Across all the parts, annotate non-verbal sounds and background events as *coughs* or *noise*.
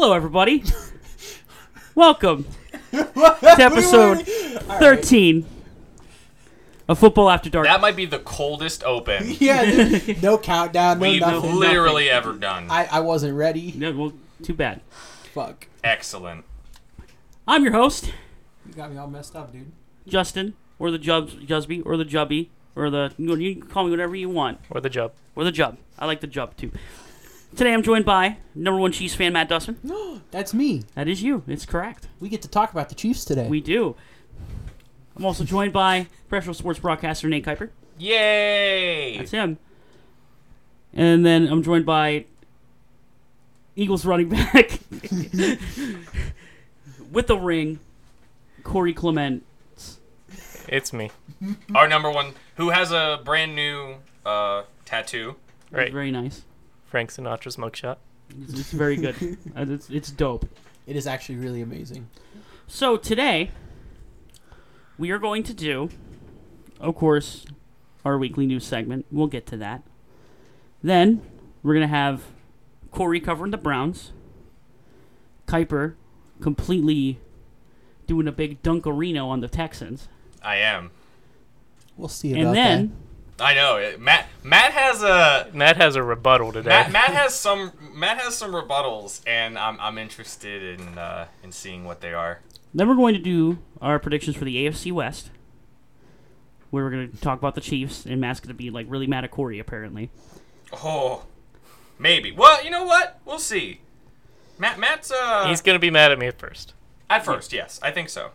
Hello, everybody. *laughs* Welcome *laughs* to episode 13 of Football After Dark. That might be the coldest open *laughs* Yeah, dude, no countdown, no we've nothing. literally ever done. I, I wasn't ready. No, well, too bad. Fuck. Excellent. I'm your host, You got me all messed up, dude. Justin, or the Jubs, Jusby, or the Jubby, or the you, you can call me whatever you want, Or the job. or the Jub. I like the Jub too. Today I'm joined by number one Chiefs fan Matt Dustman. *gasps* That's me. That is you. It's correct. We get to talk about the Chiefs today. We do. I'm also joined by professional sports broadcaster Nate Kuiper. Yay! That's him. And then I'm joined by Eagles running back *laughs* with the ring, Corey Clement. It's me. Our number one, who has a brand new uh, tattoo. Right. Very nice. Frank Sinatra's mugshot. It's, it's very good. *laughs* Uh, it's, it's dope. It is actually really amazing. So today, we are going to do, of course, our weekly news segment. We'll get to that. Then we're gonna have Corey covering the Browns. Kuiper completely doing a big dunkarino on the Texans, I am. We'll see about that. and then I know. Matt. Matt has a. Matt has a rebuttal today. Matt, Matt has *laughs* some. Matt has some rebuttals, and I'm, I'm interested in uh, in seeing what they are. then we're going to do our predictions for the AFC West. Where we're gonna talk about the Chiefs, and Matt's gonna be like really mad at Corey apparently. Oh, maybe. Well, you know what? We'll see. Matt. Matt's uh. He's gonna be mad at me at first. at first, yes, I think so.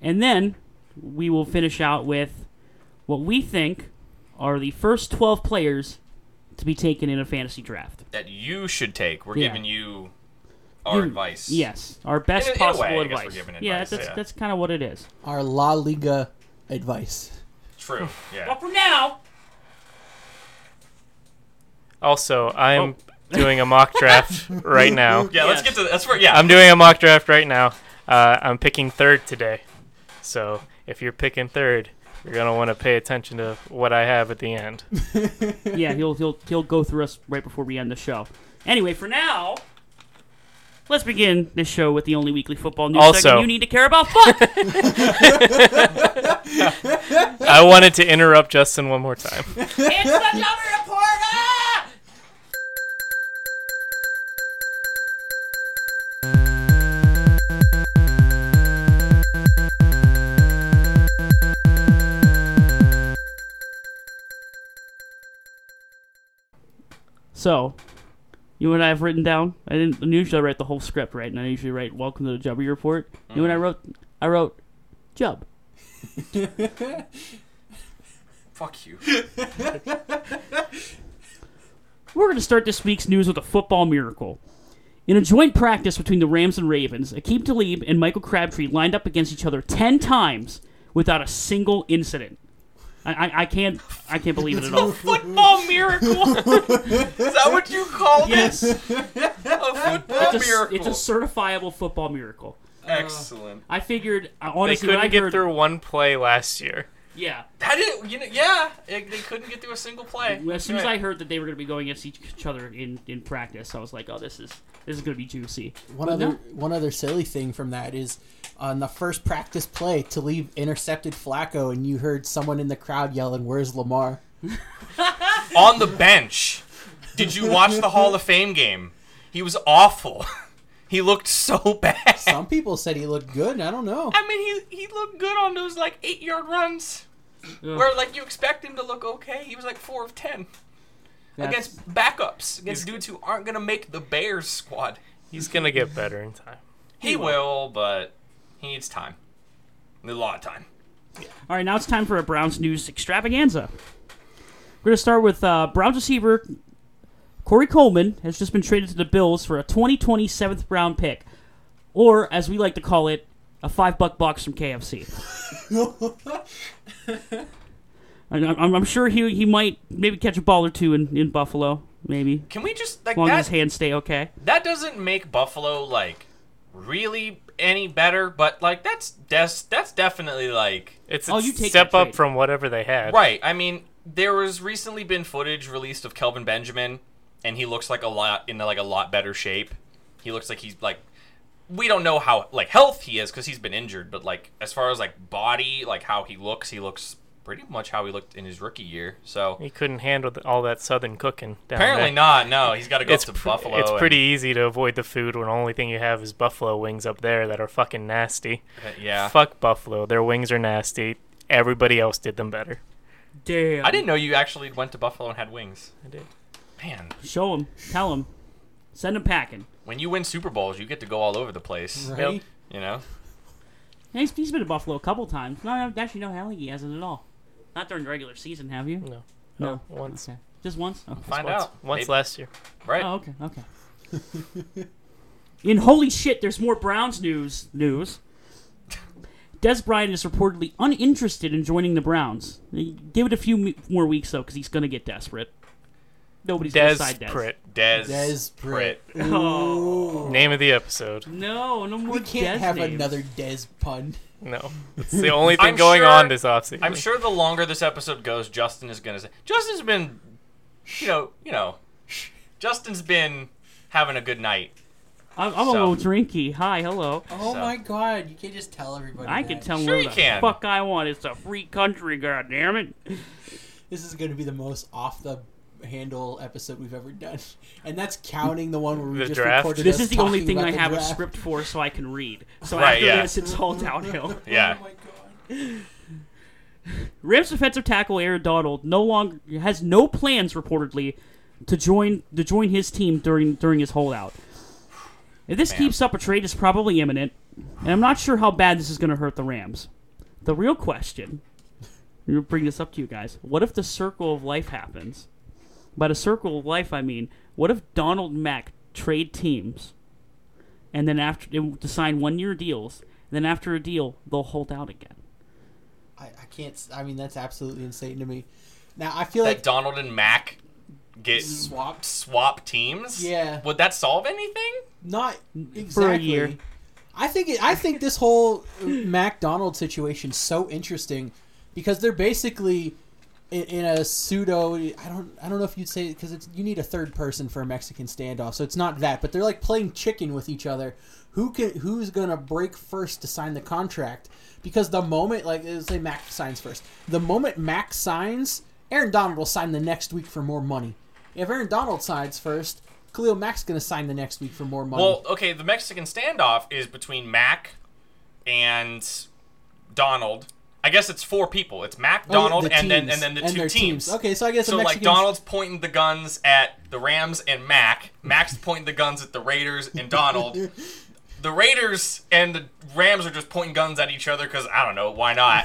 And then we will finish out with what we think are the first 12 players to be taken in a fantasy draft. That you should take. We're Yeah. giving you our You- advice. Yes, our best In a- in a possible way, I guess we're advice. yeah, that's yeah. that's kind of what it is. our La Liga advice. True. Yeah. But for now, Also, I'm Oh. *laughs* doing a mock draft right *laughs* now. Yeah. Let's Yes. get to that's for yeah. I'm doing a mock draft right now. Uh, I'm picking third today. So if you're picking third, you're gonna want to pay attention to what I have at the end. *laughs* yeah, he'll he'll he'll go through us right before we end the show. Anyway, for now, let's begin this show with the only weekly football news Also- segment you need to care about. Fuck. *laughs* *laughs* I wanted to interrupt Justin one more time. it's the Jumper Reporter. So, you know what I've written down? I didn't usually write the whole script, right? And I usually write "Welcome to the Jubby Report." You know what I wrote? I wrote "Jub." *laughs* Fuck you. *laughs* We're going to start this week's news with a football miracle. In a joint practice between the Rams and Ravens, Aqib Talib and Michael Crabtree lined up against each other ten times without a single incident. I, I, I can't I can't believe it at all. *laughs* Football miracle. Is that what you call Yes, it? A football it's a, miracle. it's a certifiable football miracle. Excellent. I figured uh, They honestly when I couldn't get heard, through one play last year. yeah. That is, you know, yeah. They, they couldn't get through a single play. As soon as I heard that they were going to be going against each each other in, in practice, I was like, oh, this is this is going to be juicy. One But other no. one other silly thing from that is on the first practice play, Talib intercepted Flacco, and you heard someone in the crowd yelling, "Where's Lamar?" *laughs* on the bench. Did you watch the Hall of Fame game? He was awful. *laughs* he looked so *laughs* bad. Some people said he looked good. and I don't know. I mean, he he looked good on those like eight yard runs, Ugh. where like you expect him to look okay. He was like four of ten That's- against backups, against dudes who aren't gonna make the Bears squad. He's gonna get better in time. He will, but he needs time. A lot of time. All right, now it's time for a Browns news extravaganza. We're going to start with uh, Browns receiver Corey Coleman has just been traded to the Bills for a 2020 seventh round pick, or as we like to call it, a five buck box from KFC. *laughs* I'm, I'm- I'm sure he he might maybe catch a ball or two in, in Buffalo, maybe Can we just like as long that? as his hands stay okay. that doesn't make Buffalo like really any better, but like that's des- that's definitely like It's oh, a Oh, you take step up from whatever they had. right. I mean, there was recently been footage released of Kelvin Benjamin, and he looks like a lot in like a lot better shape. He looks like he's like we don't know how like health he is because he's been injured, but like as far as like body, like how he looks, he looks pretty much how he looked in his rookie year. So He couldn't handle the, all that southern cooking. Down apparently there. not. No, he's got to go It's up to pr- Buffalo. It's and- pretty easy to avoid the food when the only thing you have is buffalo wings up there that are fucking nasty. Uh, yeah. Fuck buffalo. Their wings are nasty. Everybody else did them better. Damn. I didn't know you actually went to Buffalo and had wings. I did. Man, Show him. Tell him. Send him packing. when you win Super Bowls, you get to go all over the place. Right? You know. He's, he's been to Buffalo a couple times. No, I actually, no, hell, he hasn't at all. Not during the regular season, have you? No. No. Oh, once. Okay. Just once? Okay. Find once, out. Once Maybe- last year. Right. Oh, okay, okay. *laughs* In holy shit, there's more Browns news. News. Dez Bryant is reportedly uninterested in joining the Browns. Give it a few m- more weeks though, because he's gonna get desperate. Nobody's gonna side Dez. Pritt. Dez, Dez Pritt. Pritt. Oh Name of the episode. no, no more We can't Dez have names. another Dez pun. No. It's the only thing I'm going sure- on this offseason. I'm sure the longer this episode goes, Justin is gonna say. Justin's been, you know, you know, Justin's been having a good night. I'm, I'm a So- little drinky. Hi, hello. Oh So- my god, you can't just tell everybody. I that. can tell Sure where you the can. fuck I want. It's a free country, goddammit. This is going to be the most off the handle episode we've ever done, *laughs* and that's counting the one where we The just draft? recorded. This us is the only talking thing about I the have a draft. script for, so I can read. *laughs* So Right, after yeah. this, it's all downhill. *laughs* Yeah. Oh my god. Rams defensive tackle Aaron Donald no longer has no plans reportedly to join to join his team during during his holdout. If this Man. keeps up, a trade is probably imminent, and I'm not sure how bad this is going to hurt the Rams. The real question, I'm gonna bring this up to you guys: What if the circle of life happens? By the circle of life, I mean, what if Donald and Mack trade teams, and then after to sign one-year deals, and then after a deal, they'll hold out again? I, I can't. I mean, that's absolutely insane to me. Now I feel That like Donald and Mack get swapped. swap teams. Yeah. Would that solve anything? Not exactly. For a year. I think it, I think this whole uh, Mac Donald situation is so interesting because they're basically in, in a pseudo. I don't I don't know if you'd say because it's you need a third person for a Mexican standoff, so it's not that. But they're like playing chicken with each other. Who can who's gonna break first to sign the contract? Because the moment like say Mack signs first, the moment Mack signs, Aaron Donald will sign the next week for more money. If Aaron Donald signs first, Khalil Mack's gonna sign the next week for more money. Well, okay, the Mexican standoff is between Mack and Donald. I guess it's four people. It's Mack, Oh, yeah, Donald, the and then and then the And two their teams. Okay, so I guess So like Donald's pointing the guns at the Rams and Mack. Mack's pointing the guns at the Raiders and Donald. *laughs* the Raiders and the Rams are just pointing guns at each other because I don't know why not.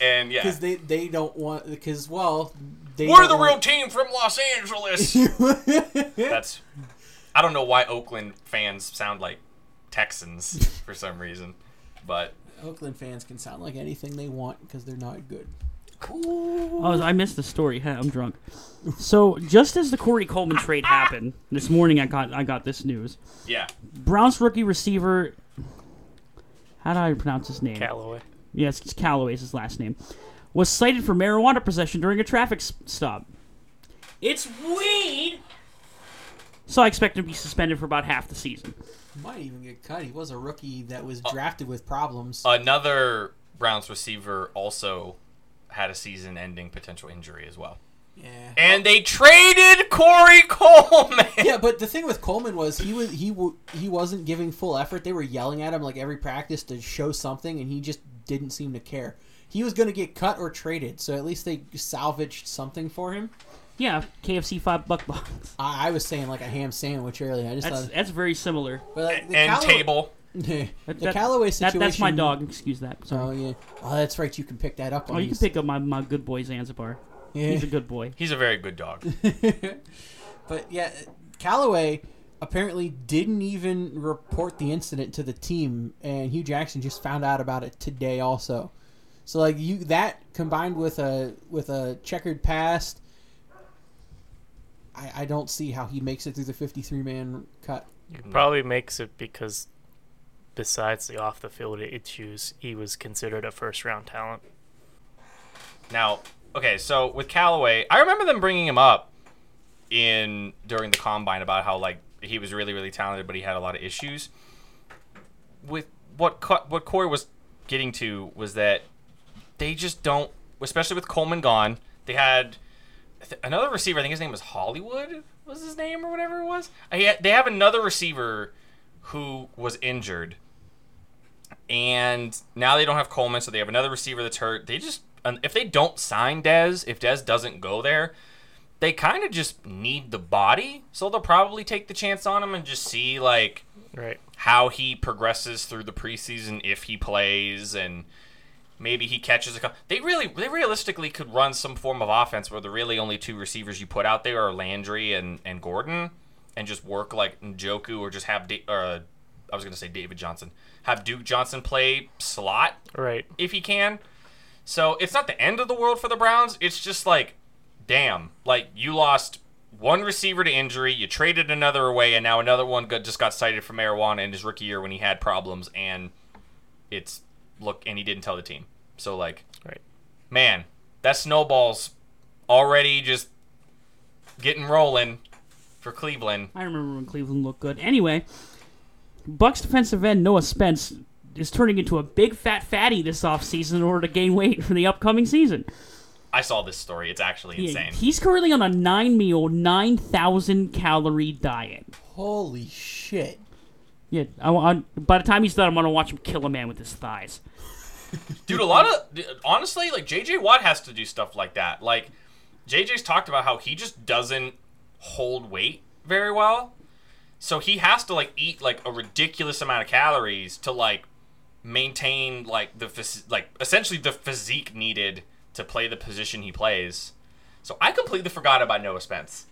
And yeah, because they they don't want because well they we're the real want- team from Los Angeles. *laughs* That's I don't know why Oakland fans sound like Texans for some reason, but Oakland fans can sound like anything they want because they're not good. Oh, I missed the story. Huh, I'm drunk. So, just as the Corey Coleman trade happened this morning, I got I got this news. yeah. Browns rookie receiver. How do I pronounce his name? Callaway. Yes, it's Callaway's his last name. Was cited for marijuana possession during a traffic stop. It's weed. So I expect him to be suspended for about half the season. Might even get cut. He was a rookie that was Uh, drafted with problems. Another Browns receiver also had a season-ending potential injury as well. yeah. And they traded Corey *laughs* Coleman. Yeah, but the thing with Coleman was he was he w- he wasn't giving full effort. They were yelling at him like every practice to show something, and he just didn't seem to care. He was going to get cut or traded, so at least they salvaged something for him. Yeah, KFC five buck box. *laughs* I, I was saying like a ham sandwich earlier. I just That's thought, that's very similar. but like, the and Callow- table. *laughs* the That- that- Callaway That, situation. that's my dog. Excuse that. Sorry. Oh yeah. Oh, that's right. You can pick that up. Oh, on you can these. pick up my, my good boy Zanzibar. Yeah. He's a good boy. *laughs* He's a very good dog. But yeah, Callaway apparently didn't even report the incident to the team, and Hue Jackson just found out about it today also. So like you that combined with a with a checkered past, I, I don't see how he makes it through the fifty three man cut. He probably makes it because, besides the off the field issues, he was considered a first round talent. Now, okay, so with Callaway, I remember them bringing him up in during the combine about how like he was really really talented, but he had a lot of issues. With what Co- what Corey was getting to was that they just don't, especially with Coleman gone. They had th- another receiver. I think his name was Hollywood. Was his name or whatever it was? He they have another receiver who was injured, and now they don't have Coleman, so they have another receiver that's hurt. They just if they don't sign Dez, if Dez doesn't go there, they kind of just need the body. So they'll probably take the chance on him and just see like Right. how he progresses through the preseason if he plays and maybe he catches a couple. They really, they realistically could run some form of offense where the really only two receivers you put out there are Landry and, and Gordon, and just work like Njoku or just have da- uh, I was gonna say David Johnson, have Duke Johnson play slot Right. if he can. So it's not the end of the world for the Browns. It's just like, damn, like you lost one receiver to injury, you traded another away, and now another one got, just got cited for marijuana in his rookie year when he had problems, and it's look, and he didn't tell the team. So like, Right. man, that snowball's already just getting rolling for Cleveland. I remember when Cleveland looked good. Anyway, Bucks defensive end Noah Spence is turning into a big fat fatty this offseason in order to gain weight for the upcoming season. I saw this story. It's actually He- insane. he's currently on a nine meal, 9,000 calorie diet. Holy shit. Yeah, I, I, by the time he's done, I'm to watch him kill a man with his thighs. *laughs* Dude, a lot of honestly, like JJ Watt has to do stuff like that. Like JJ's talked about how he just doesn't hold weight very well. So he has to like eat like a ridiculous amount of calories to like maintain like the phys- like essentially the physique needed to play the position he plays. So I completely forgot about Noah Spence.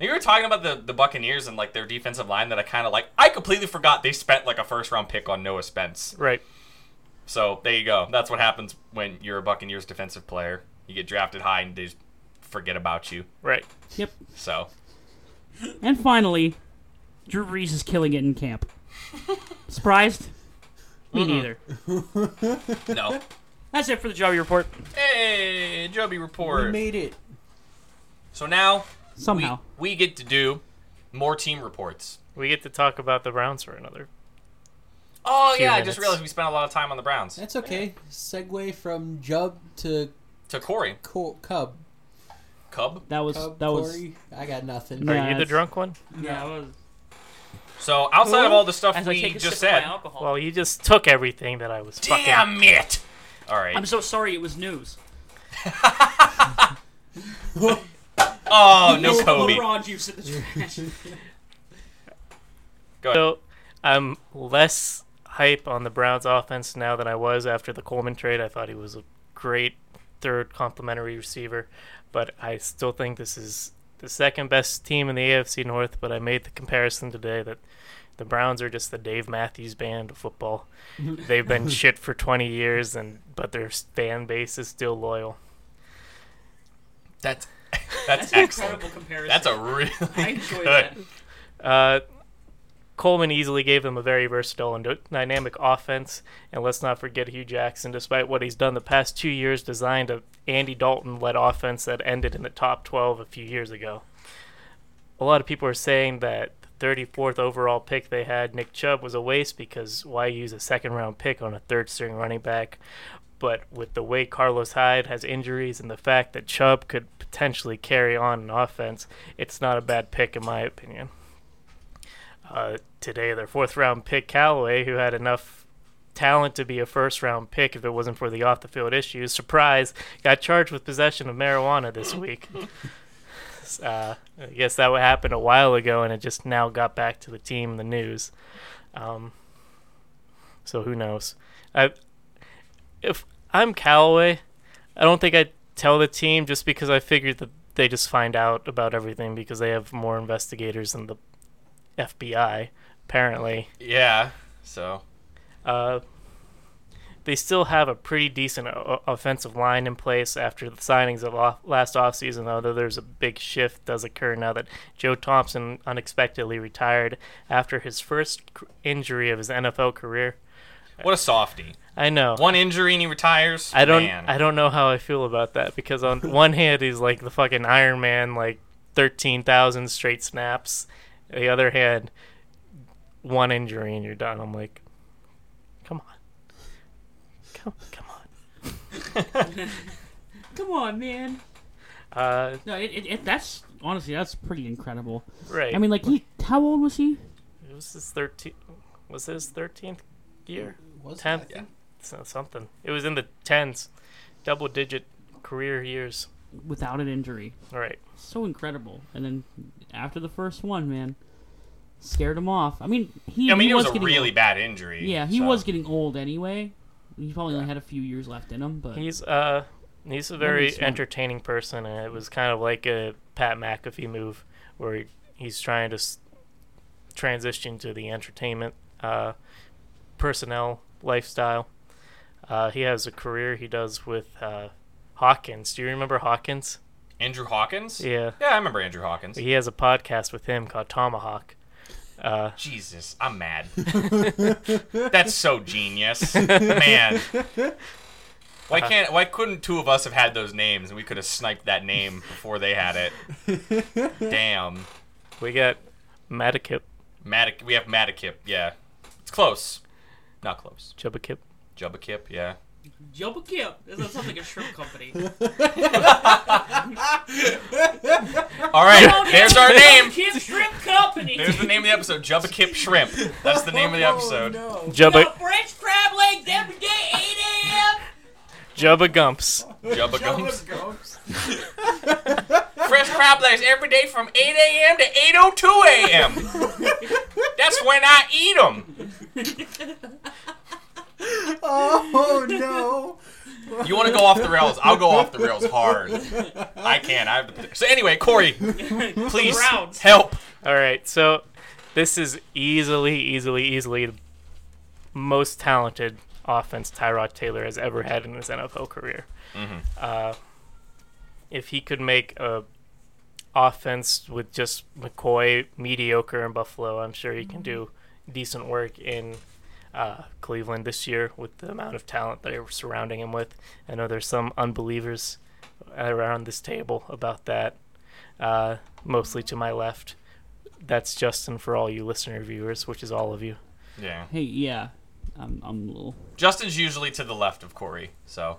And you were talking about the, the Buccaneers and like their defensive line that I kind of like. I completely forgot they spent like a first round pick on Noah Spence. Right. So there you go. That's what happens when you're a Buccaneers defensive player. You get drafted high and they just forget about you. Right. Yep. So And finally, Drew Brees is killing it in camp. Surprised? Me neither. *laughs* no. That's it for the Joey Report. hey, Joby report. We made it. So now Somehow. we, we get to do more team reports. We get to talk about the Browns for another. Oh Few yeah, I just realized we spent a lot of time on the Browns. That's okay. Segue from Jub to To Corey, Co- Cub. Cub. That was Cub, that was Corey. I got nothing. No. Are Yeah, you the drunk one? yeah. That was, So outside of all the stuff as I we take just said. Well, you just took everything that I was fucking. damn it! All right. I'm so sorry. It was news. *laughs* *laughs* oh *laughs* no, Kobe. LeBron juice in the trash. *laughs* Go ahead. So I'm less hype on the Browns offense now than I was after the Coleman trade. I thought he was a great third complementary receiver, but I still think this is the second best team in the AFC North. But I made the comparison today that the Browns are just the Dave Matthews Band of football. *laughs* They've been shit for 20 years, and but their fan base is still loyal. That's *laughs* that's, That's an excellent. incredible comparison. That's a really *laughs* I enjoy good. that. Uh, Coleman easily gave them a very versatile and dynamic offense, and let's not forget Hue Jackson. Despite what he's done the past two years, designed a Andy Dalton-led offense that ended in the top 12 a few years ago. A lot of people are saying that the 34th overall pick they had, Nick Chubb, was a waste because why use a second-round pick on a third-string running back? But with the way Carlos Hyde has injuries and the fact that Chubb could potentially carry on an offense, it's not a bad pick in my opinion. Uh, today, their fourth round pick, Callaway, who had enough talent to be a first round pick if it wasn't for the off the field issues, surprise, got charged with possession of marijuana this week. *laughs* uh, I guess that happened a while ago, and it just now got back to the team in the news. Um, so who knows? I, if I'm Callaway, I don't think I'd tell the team just because I figured that they just find out about everything because they have more investigators than the FBI, apparently. Yeah. So Uh, they still have a pretty decent o- offensive line in place after the signings of off- last offseason, although there's a big shift does occur now that Joe Thompson unexpectedly retired after his first c- injury of his NFL career. what a softy. I know. One injury and he retires. I don't Man. I don't know how I feel about that because on *laughs* one hand he's like the fucking Iron Man like 13,000 straight snaps. The other hand, one injury and you're done. I'm like, come on. Come, come on. *laughs* Come on, man. Uh, No, it, it, it that's honestly that's pretty incredible. right. I mean, like he, how old was he? it was his 13th, was his 13th year? Was Ten. that- Yeah. So, something. It was in the tens, double digit career years. Without an injury, All right. so incredible. And then after the first one, man, scared him off. I mean, he. I mean, he it was, a getting really old. bad injury. Yeah, he so- was getting old anyway. He probably only had a few years left in him, but He's uh he's a very smart. entertaining person, and it was kind of like a Pat McAfee move where he, he's trying to s- transition to the entertainment uh, personnel lifestyle. Uh, he has a career he does with uh, Hawkins. Do you remember Hawkins? Andrew Hawkins. Yeah, Yeah, I remember Andrew Hawkins. he has a podcast with him called Tomahawk. Uh, Jesus, I'm mad. *laughs* That's so genius, man. Why Uh-huh. can't? Why couldn't two of us have had those names and we could have sniped that name before they had it? Damn, we got Madakip, Matic. We have Matikip. Yeah, it's close. Not close. Chubbakip. Jubba Kip. Yeah. Jumbo Kip. That sounds like a shrimp company. *laughs* All right. There's our name. Kip Shrimp Company. There's the name of the episode. Jubba Kip Shrimp. That's the name of the oh, episode. Oh, no. Jubba, French crab legs every day, 8 a.m. Jubba Gumps. Jubba Gumps. Gumps. *laughs* Fresh crab legs every day from 8 a.m. to 8:02 a.m. *laughs* That's when I eat them. Oh no. You want to go off the rails? I'll go off the rails hard. I can. I have the. So anyway, Corey, *laughs* please Rounds. help. All right, so this is easily, easily, easily the most talented offense Tyrod Taylor has ever had in his NFL career. Uh, if he could make a offense with just McCoy mediocre in Buffalo, I'm sure he can do decent work in uh, Cleveland this year with the amount of talent that are surrounding him with. I know there's some unbelievers around this table about that, uh, mostly to my left. That's Justin for all you listener viewers, which is all of you. Yeah. Hey, yeah. I'm, I'm a little. Justin's usually to the left of Corey, so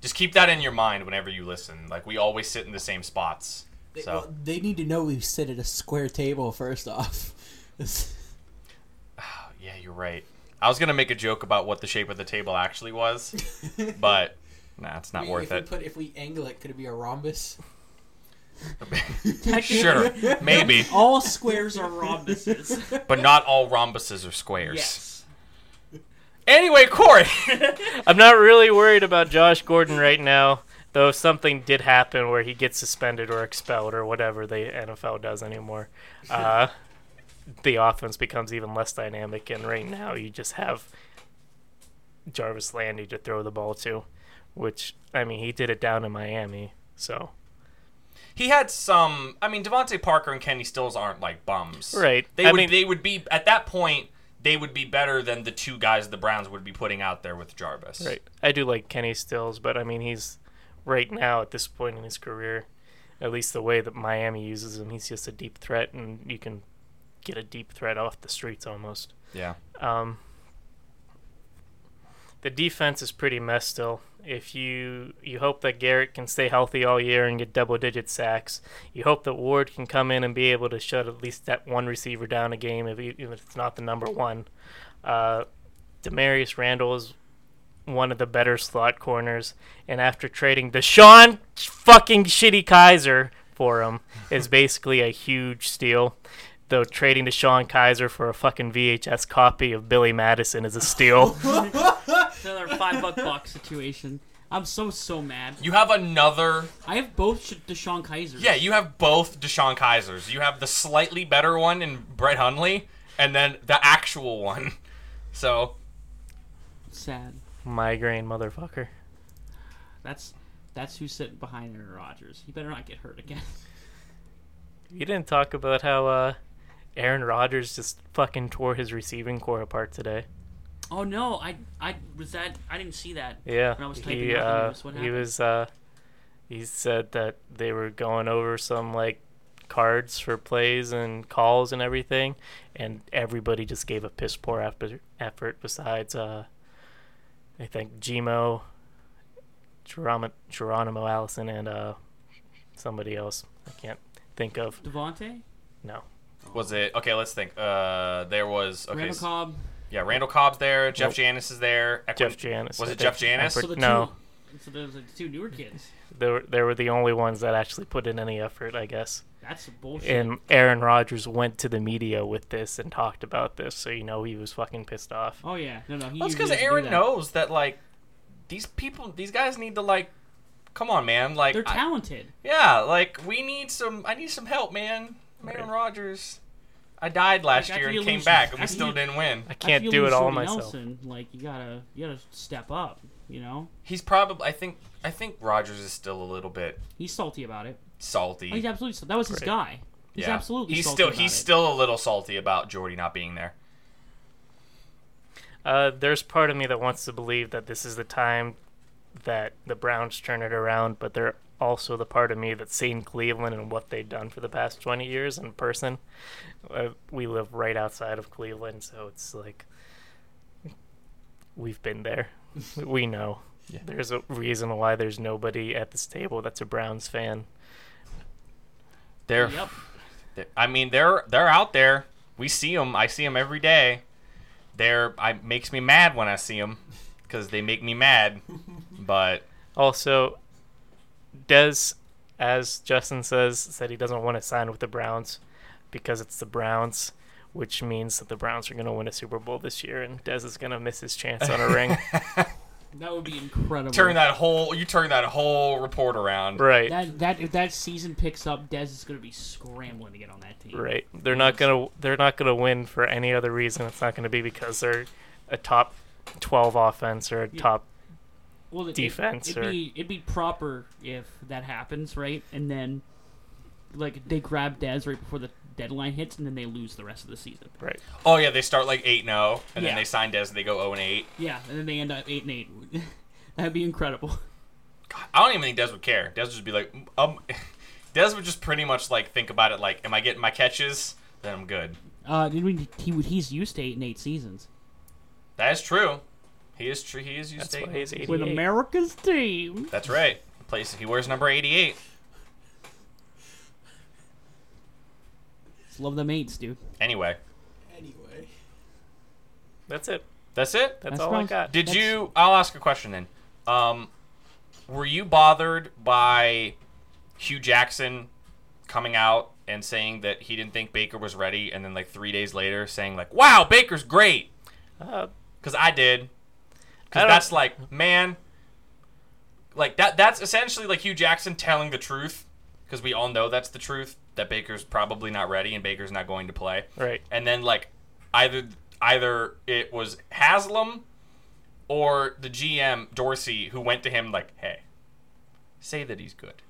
just keep that in your mind whenever you listen. Like we always sit in the same spots. They, So well, they need to know we sit at a square table first off. *laughs* *sighs* yeah, you're right. I was gonna make a joke about what the shape of the table actually was, *laughs* but nah, it's not We- worth if it. We put, if we angle it, could it be a rhombus? *laughs* sure, maybe, *laughs* All squares are rhombuses. but not all rhombuses are squares. yes. Anyway, Corey. I'm not really worried about Josh Gordon right now, though if something did happen where he gets suspended or expelled or whatever the NFL does anymore. Uh, the offense becomes even less dynamic, and right now you just have Jarvis Landry to throw the ball to, which, I mean, he did it down in Miami, so. He had some. I mean, DeVante Parker and Kenny Stills aren't like bums, Right. They I would. mean- they would be at that point. They would be better than the two guys the Browns would be putting out there with Jarvis. Right. I do like Kenny Stills, but I mean he's right now at this point in his career, at least the way that Miami uses him, he's just a deep threat, and you can get a deep threat off the streets almost. Yeah. Um, the defense is pretty messed still. If you you hope that Garrett can stay healthy all year and get double digit sacks, you hope that Ward can come in and be able to shut at least that one receiver down a game, if, even if it's not the number one. Uh, Damarious Randall is one of the better slot corners, and after trading DeShone fucking shitty Kizer for him is *laughs* basically a huge steal. Though trading to Sean Kizer for a fucking VHS copy of Billy Madison is a steal. *laughs* Another five buck box situation. I'm so so mad. You have another. I have both Sh- DeShone Kizer. Yeah, you have both DeShone Kizers. You have the slightly better one in Brett Hundley, and then the actual one. So Sad. Migraine motherfucker. That's that's who's sitting behind Aaron Rodgers. He better not get hurt again. You didn't talk about how uh, Aaron Rodgers just fucking tore his receiving core apart today. Oh no, I I was that I didn't see that. Yeah, When I was typing he uh, news, what he was uh, he said that they were going over some like cards for plays and calls and everything, and everybody just gave a piss poor effort. Effort besides, uh, I think Gmo, Geronimo, Geronimo Allison, and uh, somebody else. I can't think of. Devontae, No, Was it okay? Let's think. Uh, there was okay. Randall Cobb. Yeah, Randall Cobb's there. Jeff Nope. Janis is there. Equin- Jeff Janis. Was I it think. Jeff Janis? So the no, two, so those are the two newer kids. they were, they were the only ones that actually put in any effort, I guess. That's bullshit. And Aaron Rodgers went to the media with this and talked about this, so you know he was fucking pissed off. oh yeah, no, no. He Well, it's because Aaron that. knows that like these people, these guys need to like, come on, man. Like, they're I- talented. yeah, like we need some. I need some help, man. Aaron Right. Rodgers. I died last Like, year and came back, and we still you- didn't win. I can't After you do lose it all Jordy myself. Nelson, like you gotta, you gotta step up. You know, He's probably. I think. I think Rodgers is still a little bit he's salty about it. salty. Oh, he's absolutely. That was his Right. guy. He's yeah. absolutely. He's salty still. about He's it. still a little salty about Jordy not being there. Uh, there's part of me that wants to believe that this is the time that the Browns turn it around, but there also the part of me that's seen Cleveland and what they've done for the past 20 years in person. Uh, we live right outside of Cleveland, so it's like we've been there. *laughs* we know. Yeah. There's a reason why there's nobody at this table that's a Browns fan. They're. Yep. they're- I mean, they're they're out there. We see them. I see them every day. They're. I makes me mad when I see them because they make me mad. *laughs* But Also, Dez, as Justin says, said he doesn't want to sign with the Browns because it's the Browns, which means that the Browns are going to win a Super Bowl this year, and Dez is going to miss his chance on a ring. *laughs* That would be incredible. turn that whole. You turn that whole report around. right, That that if that season picks up, Dez is gonna be scrambling to get on that team. right. They're not gonna they're not gonna win for any other reason. It's not going to be because they're a top twelve offense or a Yeah. top. Well, it, Defense It, or- would be it'd be proper if that happens, right? And then, like they grab Dez right before the deadline hits, and then they lose the rest of the season. Right. Oh yeah, they start like eight 0 and Yeah. then they sign Dez and they go zero and eight. Yeah, and then they end up eight and eight. *laughs* That'd be incredible. I don't even think Dez would care. Dez would just be like, um, *laughs* Dez would just pretty much like think about it like, am I getting my catches? Then I'm good. Uh, I mean, he would- he's used to eight and eight seasons That is true. He is true. He is used That's to. why he's 88. with America's team. That's right. He plays. He wears number eighty-eight. Just love them eights, dude. Anyway, Anyway. That's it. that's it. That's, That's all I Browns. got. Did That's- you? I'll ask a question then. Um, were you bothered by Hue Jackson coming out and saying that he didn't think Baker was ready, and then like three days later saying like, "Wow, Baker's great"? Uh, Because I did. Because that's like, man, like that. That's essentially like Hue Jackson telling the truth. Because we all know that's the truth. That Baker's probably not ready and Baker's not going to play. right. And then like either either it was Haslam or the GM Dorsey who went to him like, "Hey, say that he's good.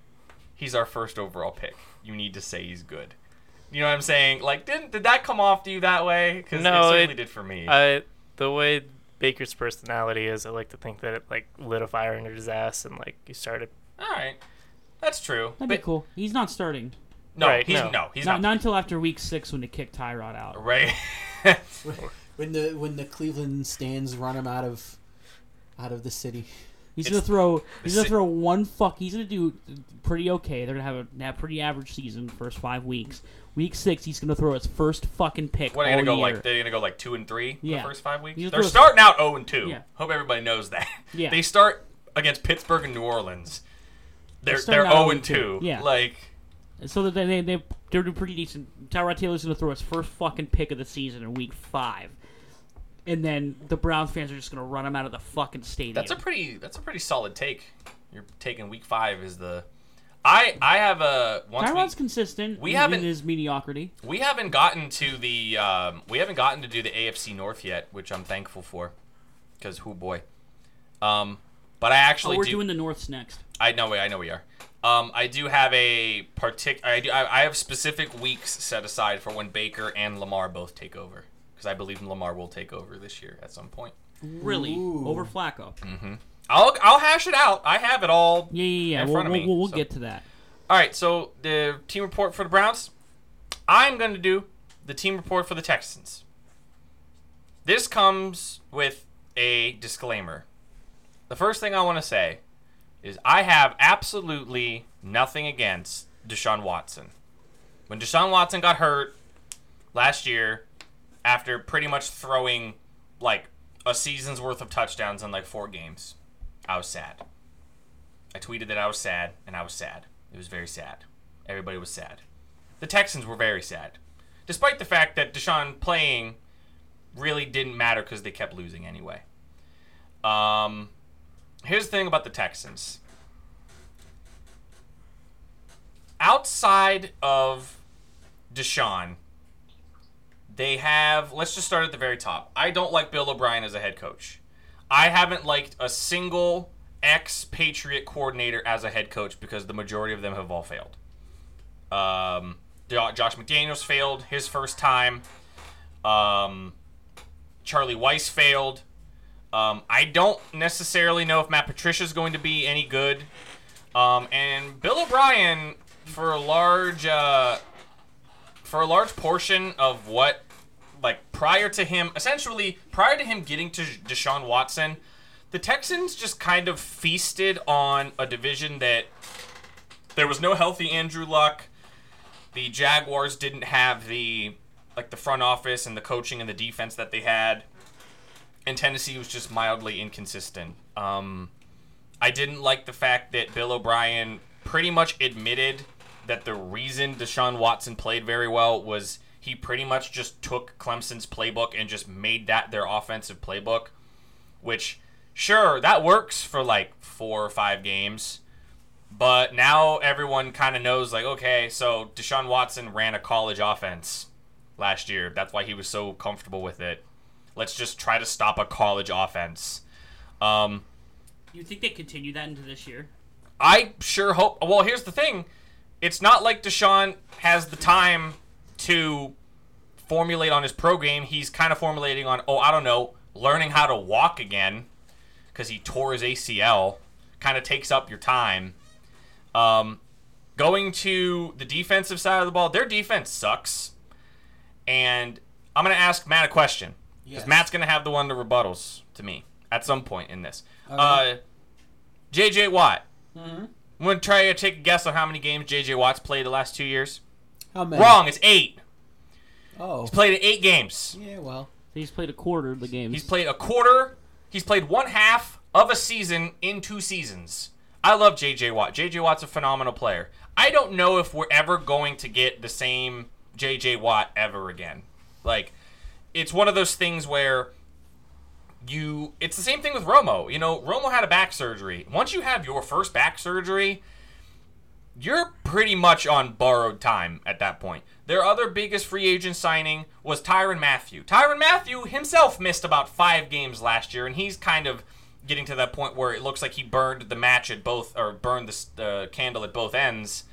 He's our first overall pick. You need to say he's good." You know what I'm saying? Like, didn't did that come off to you that way? Because No, it certainly it- did for me. I the way Baker's personality is, I like to think that it like lit a fire under his ass and like he started. All right, that's true. That'd but be cool. He's not starting. no, Right, he's no. no, he's not, not. not until after week six when they kick Tyrod out. right. *laughs* When the when the Cleveland stands run him out of out of the city. He's It's- gonna throw. He's gonna throw one fuck. He's gonna do pretty okay. They're gonna have a have pretty average season first five weeks. Week six, he's gonna throw his first fucking pick what are gonna go year. like? They're gonna go like two and three Yeah. the first five weeks. He's They're starting out zero and two. Yeah. Hope everybody knows that. Yeah. They start against Pittsburgh and New Orleans. They're They're they're zero oh oh and two. Yeah. Like so that they they they're doing pretty decent. Tyrod Taylor's gonna throw his first fucking pick of the season in week five, and then the Browns fans are just gonna run him out of the fucking stadium. that's a pretty that's a pretty solid take. You're taking week five is the. I I have a once we- consistent. we in- haven't- his mediocrity. We haven't gotten to the um, we haven't gotten to do the AFC North yet, which I'm thankful for, because who boy. Um, but I Oh, actually we're do. doing the Norths next. I know. We I know we are. Um, I do have a partic. I, do, I I have specific weeks set aside for when Baker and Lamar both take over, because I believe Lamar will take over this year at some point. Really Ooh. over Flacco. Mm-hmm. I'll I'll hash it out. I have it all. Yeah, yeah, yeah. in We'll, front of me, we'll, we'll so- get to that. All right, so the team report for the Browns. I'm going to do the team report for the Texans. This comes with a disclaimer. The first thing I want to say is I have absolutely nothing against Deshaun Watson. When Deshaun Watson got hurt last year, after pretty much throwing like a season's worth of touchdowns in like four games, I was sad. I tweeted that I was sad, and I was sad. It was very sad. Everybody was sad. The Texans were very sad, despite the fact that Deshaun playing really didn't matter because they kept losing anyway. Um, here's the thing about the Texans. Outside of Deshaun, they have. Let's just start at the very top. I don't like Bill O'Brien as a head coach. I haven't liked a single ex Patriot coordinator as a head coach because the majority of them have all failed. Um, Josh McDaniels failed his first time. Um, Charlie Weis failed. Um, I don't necessarily know if Matt Patricia is going to be any good. Um, and Bill O'Brien, for a large, uh, for a large portion of what, like prior to him, essentially prior to him getting to Deshaun Watson, the Texans just kind of feasted on a division that there was no healthy Andrew Luck. The Jaguars didn't have the like the front office and the coaching and the defense that they had, and Tennessee was just mildly inconsistent. Um, I didn't like the fact that Bill O'Brien pretty much admitted that the reason Deshaun Watson played very well was he pretty much just took Clemson's playbook and just made that their offensive playbook, which sure that works for like four or five games. But now everyone kind of knows, like, okay, so Deshaun Watson ran a college offense last year. That's why he was so comfortable with it. Let's just try to stop a college offense. Um, You think they continue that into this year? I sure hope. Well, here's the thing: it's not like Deshaun has the time to formulate on his pro game. He's kind of formulating on, oh, I don't know, learning how to walk again because he tore his ACL. Kind of takes up your time. Um, going to the defensive side of the ball, their defense sucks. And I'm going to ask Matt a question because Yes. Matt's going to have the one to rebuttals to me at some point in this. Okay. Uh, JJ Watt. Mhm. I'm going to try to take a guess on how many games JJ Watt's played the last two years. How many? Wrong. It's eight. Oh. He's played in eight games. Yeah, well. He's played a quarter of the games. He's played a quarter. He's played one half of a season in two seasons. I love JJ Watt. JJ Watt's a phenomenal player. I don't know if we're ever going to get the same JJ Watt ever again. Like, it's one of those things where you. It's the same thing with Romo. You know, Romo had a back surgery. Once you have your first back surgery, you're pretty much on borrowed time at that point. Their other biggest free agent signing was Tyrann Mathieu. Tyrann Mathieu himself missed about five games last year, and he's kind of getting to that point where it looks like he burned the match at both, or burned the, the uh, candle at both ends,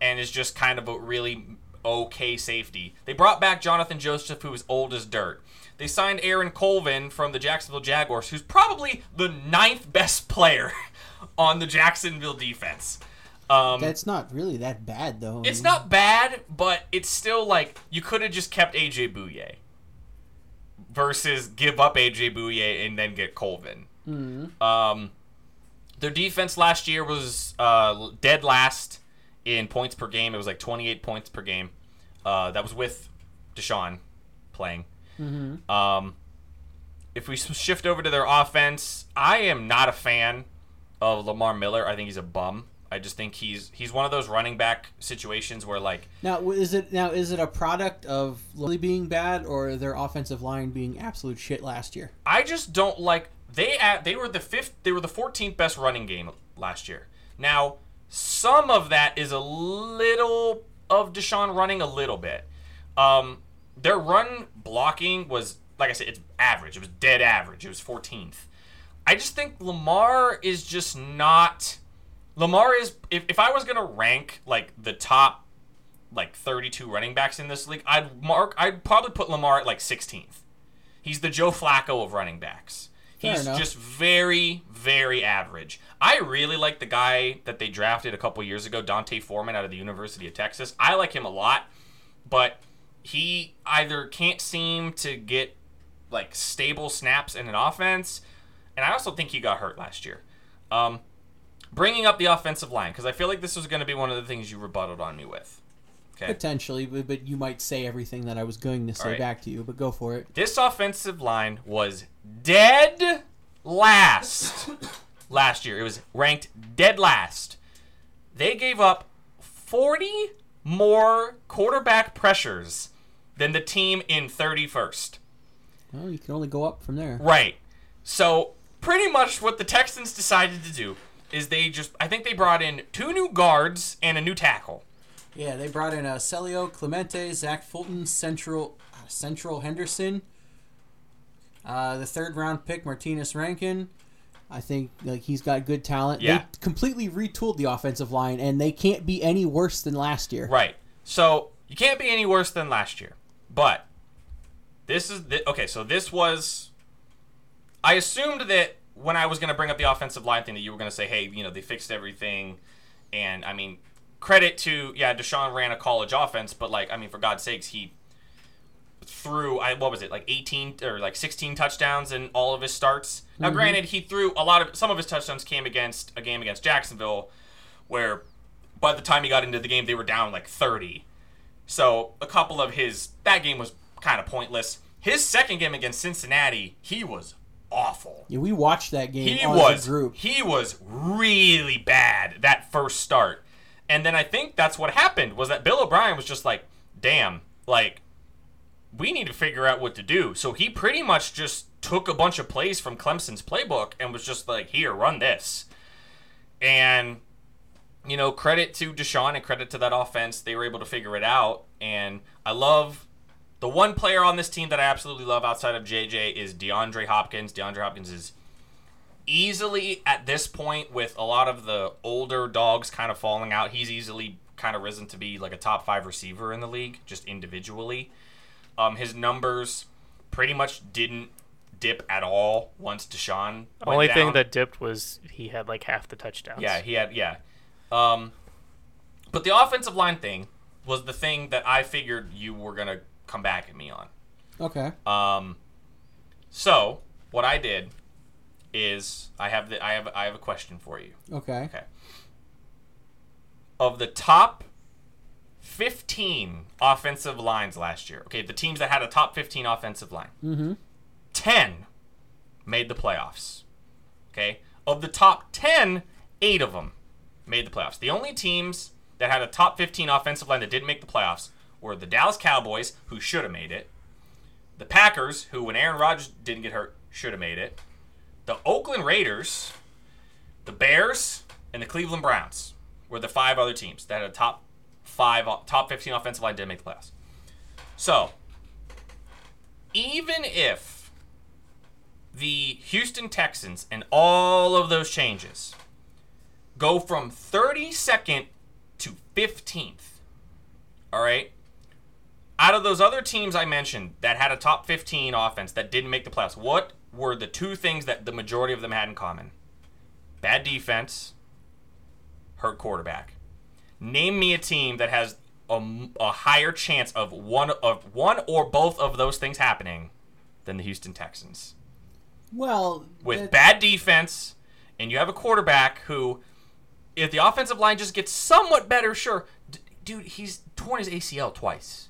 and is just kind of a really okay safety. They brought back Jonathan Joseph, who is old as dirt. They signed Aaron Colvin from the Jacksonville Jaguars, who's probably the ninth best player *laughs* on the Jacksonville defense. Um, That's not really that bad, though. it's not bad, but it's still like you could have just kept AJ Bouye versus give up AJ Bouye and then get Colvin. Um, their defense last year was uh, dead last in points per game. It was like 28 points per game. Uh, that was with Deshaun playing. Um, if we shift over to their offense, I am not a fan of Lamar Miller. I think he's a bum. I just think he's he's one of those running back situations where like Now, is it now is it a product of really being bad or their offensive line being absolute shit last year? I just don't like they at they were the fifth they were the 14th best running game last year. Now, some of that is a little of Deshaun running a little bit. Um their run blocking was like I said it's average. It was dead average. It was 14th. I just think Lamar is just not Lamar is if, if I was going to rank like the top like 32 running backs in this league, I'd mark I'd probably put Lamar at like 16th. He's the Joe Flacco of running backs. He's just very, very average. I really like the guy that they drafted a couple years ago, D'Onta Foreman out of the University of Texas. I like him a lot, but he either can't seem to get like stable snaps in an offense, and I also think he got hurt last year. Um, bringing up the offensive line because I feel like this was going to be one of the things you rebutted on me with. Okay. Potentially, but, you might say everything that I was going to say Alright. back to you. But go for it. This offensive line was dead last *coughs* last year. It was ranked dead last. They gave up 40 more quarterback pressures than the team in 31st. Well, you can only go up from there. Right. So, pretty much what the Texans decided to do is they just I think they brought in two new guards and a new tackle. Yeah, they brought in uh, Senio Kelemete, Zach Fulton, Central uh, Seantrel Henderson, uh, the third round pick Martinas Rankin. I think like he's got good talent. Yeah. They completely retooled the offensive line, and they can't be any worse than last year. Right. So you can't be any worse than last year. But this is the, okay. So this was. I assumed that when I was going to bring up the offensive line thing, that you were going to say, "Hey, you know, they fixed everything," and I mean, credit to yeah, Deshaun ran a college offense, but like, I mean, for God's sakes, he threw I what was it like 18 or like 16 touchdowns in all of his starts. Now, mm-hmm. granted, he threw a lot of some of his touchdowns came against a game against Jacksonville, where by the time he got into the game, they were down like 30. So a couple of his that game was kind of pointless. His second game against Cincinnati, he was awful. Yeah, we watched that game He was group. he was really bad that first start. And then I think that's what happened was that Bill O'Brien was just like, "Damn, like we need to figure out what to do." So he pretty much just took a bunch of plays from Clemson's playbook and was just like, "Here, run this." And you know, credit to Deshaun and credit to that offense. They were able to figure it out. And I love the one player on this team that I absolutely love outside of JJ is DeAndre Hopkins. DeAndre Hopkins is easily at this point with a lot of the older dogs kind of falling out. He's easily kind of risen to be like a top five receiver in the league, just individually. Um, his numbers pretty much didn't dip at all once Deshaun. The only thing that dipped was he had like half the touchdowns. Yeah, he had yeah. Um, but the offensive line thing was the thing that I figured you were gonna come back at me on. Okay. Um, so what I did is I have the I have I have a question for you. Okay. Okay. Of the top 15 offensive lines last year, okay, the teams that had a top 15 offensive line, Mm-hmm. 10 made the playoffs. Okay? Of the top 10, 8 of them made the playoffs. The only teams that had a top 15 offensive line that didn't make the playoffs were the Dallas Cowboys, who should have made it, the Packers, who, when Aaron Rodgers didn't get hurt, should have made it, the Oakland Raiders, the Bears, and the Cleveland Browns were the five other teams that had a top five, top 15 offensive line didn't make the playoffs. So, even if the Houston Texans and all of those changes go from 32nd to 15th, all right? Out of those other teams I mentioned that had a top 15 offense that didn't make the playoffs, what were the two things that the majority of them had in common? Bad defense, hurt quarterback. Name me a team that has a higher chance of one of one or both of those things happening than the Houston Texans. Well, With that- bad defense, and you have a quarterback who, if the offensive line just gets somewhat better, sure, D- dude, he's torn his ACL twice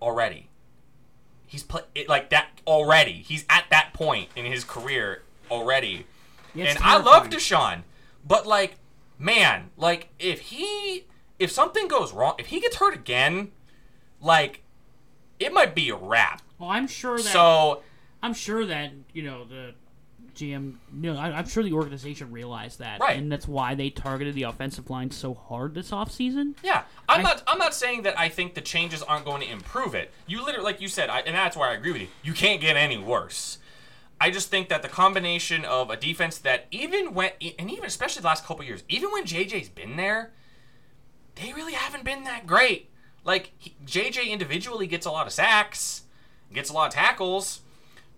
already. He's play it like that already. He's at that point in his career already. Yeah, and I love terrifying. Deshaun, but like, man, like if he if something goes wrong, if he gets hurt again, like it might be a wrap. Well, I'm sure that So I'm sure that you know the GM. You know, I, I'm sure the organization realized that, Right. And that's why they targeted the offensive line so hard this offseason. Yeah, I'm I- not. I'm not saying that I think the changes aren't going to improve it. You literally, like you said, I, and that's why I agree with you. You can't get any worse. I just think that the combination of a defense that even when, and even especially the last couple years, even when JJ's been there, they really haven't been that great. Like he, JJ individually gets a lot of sacks, gets a lot of tackles,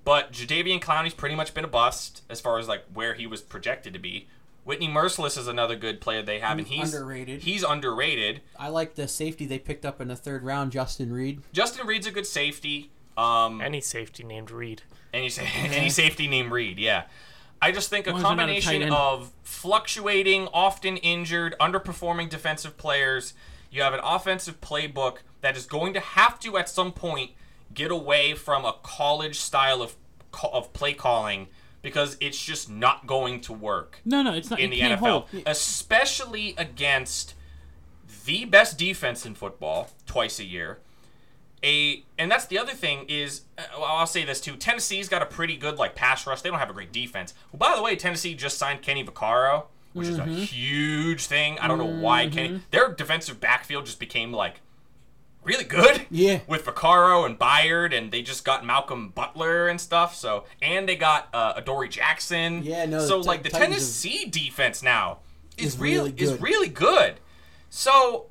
But Jadeveon Clowney's pretty much been a bust as far as like where he was projected to be. Whitney Mercilus is another good player they have, and he's Underrated. He's underrated. I like the safety they picked up in the third round, Justin Reid. Justin Reid's a good safety. Um, Any safety named Reed. any sa- *laughs* any safety named Reed, yeah. I just think a Why is a combination of fluctuating, often injured, underperforming defensive players. You have an offensive playbook that is going to have to at some point get away from a college style of of play calling because it's just not going to work No, no, it's not. in the NFL, hold. especially against the best defense in football twice a year. A and that's the other thing is uh, well, I'll say this too. Tennessee's got a pretty good like pass rush. They don't have a great defense. Well, by the way, Tennessee just signed Kenny Vaccaro, which is a huge thing. I don't know why Kenny. Their defensive backfield just became like really good. Yeah. *laughs* With Vaccaro and Byard, and they just got Malcolm Butler and stuff. So and they got uh, Adoree Jackson. Yeah, no, So the like the Titans Tennessee defense now is, Is really really is good. really good. So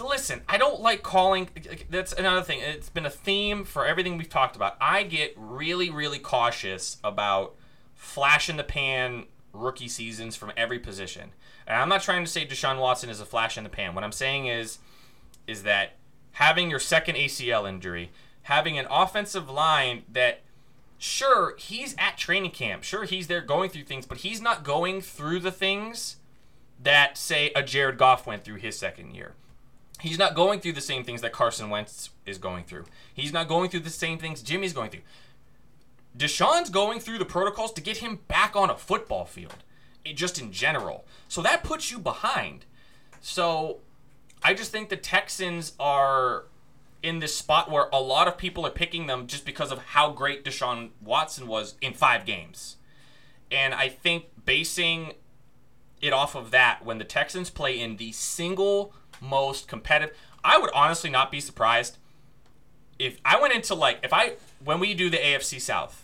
listen, I don't like calling. That's another thing. It's been a theme for everything we've talked about. I get really, really cautious about flash in the pan rookie seasons from every position. And I'm not trying to say Deshaun Watson is a flash in the pan. What I'm saying is, is that having your second ACL injury, having an offensive line that sure he's at training camp. Sure he's there going through things but he's not going through the things that say a jared goff went through his second year. He's not going through the same things that carson wentz is going through. He's not going through the same things jimmy's going through. Deshaun's going through the protocols to get him back on a football field just in general so that puts you behind so i just think the texans are in this spot where a lot of people are picking them just because of how great Deshaun Watson was in five games. And I think basing it off of that, when the Texans play in the single most competitive, I would honestly not be surprised if I went into like, if I, when we do the AFC South,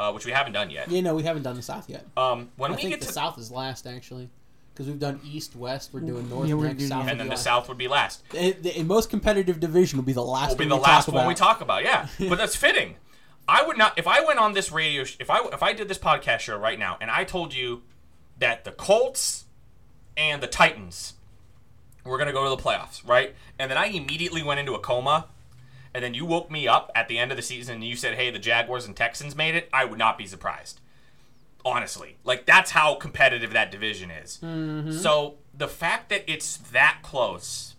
uh, which we haven't done yet, Yeah, no, we haven't done the South yet. um, when I we think get the to South is last actually, because we've done East, West. We're doing North Yeah, we're next. gonna do- South, yeah. will and then the last. South would be last. The, the most competitive division will be the last. will be the we last talk one we about. talk about. Yeah, but that's *laughs* fitting. I would not if I went on this radio sh- if I if I did this podcast show right now and I told you that the Colts and the Titans were going to go to the playoffs, right? And then I immediately went into a coma and then you woke me up at the end of the season and you said, "Hey, the Jaguars and Texans made it." I would not be surprised. Honestly, like that's how competitive that division is. Mm-hmm. So, the fact that it's that close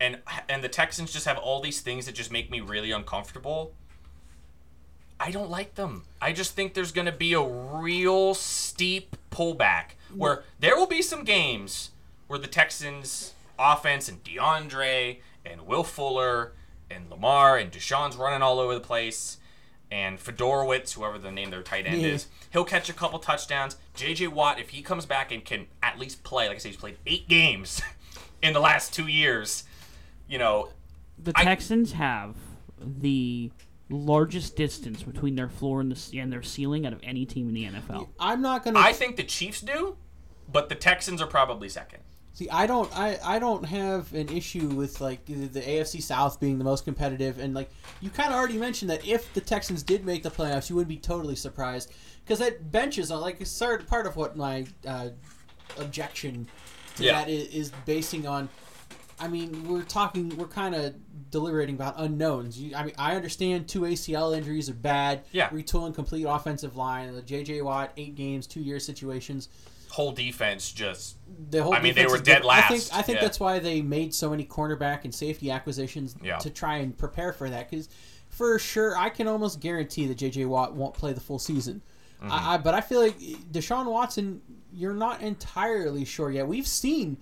and and the Texans just have all these things that just make me really uncomfortable. I don't like them. I just think there's going to be a real steep pullback where there will be some games where the Texans offense and DeAndre and Will Fuller and Lamar and Deshaun's running all over the place and Fedorowicz, whoever the name their tight end Yeah. is, he'll catch a couple touchdowns. JJ Watt, if he comes back and can at least play, like I said, he's played eight games *laughs* in the last two years. You know, The I- Texans have the largest distance between their floor and, the, and their ceiling out of any team in the NFL. I'm not gonna I think the Chiefs do, but the Texans are probably second. See. I don't. I, I don't have an issue with like the, AFC South being the most competitive, and like you kind of already mentioned that if the Texans did make the playoffs, you would be totally surprised because that benches on like part of what my uh, objection to Yeah. that is, is basing on. I mean, we're talking. We're kind of deliberating about unknowns. You, I mean, I understand two ACL injuries are bad. Yeah. Retooling complete offensive line. The JJ Watt eight games, two year situations. Whole defense just The whole I mean, they were dead different. I think last, I think yeah. that's why they made so many cornerback and safety acquisitions Yeah. to try and prepare for that. Because for sure, I can almost guarantee that JJ Watt won't play the full season. Mm-hmm. I, I, but I feel like Deshaun Watson, you're not entirely sure yet. We've seen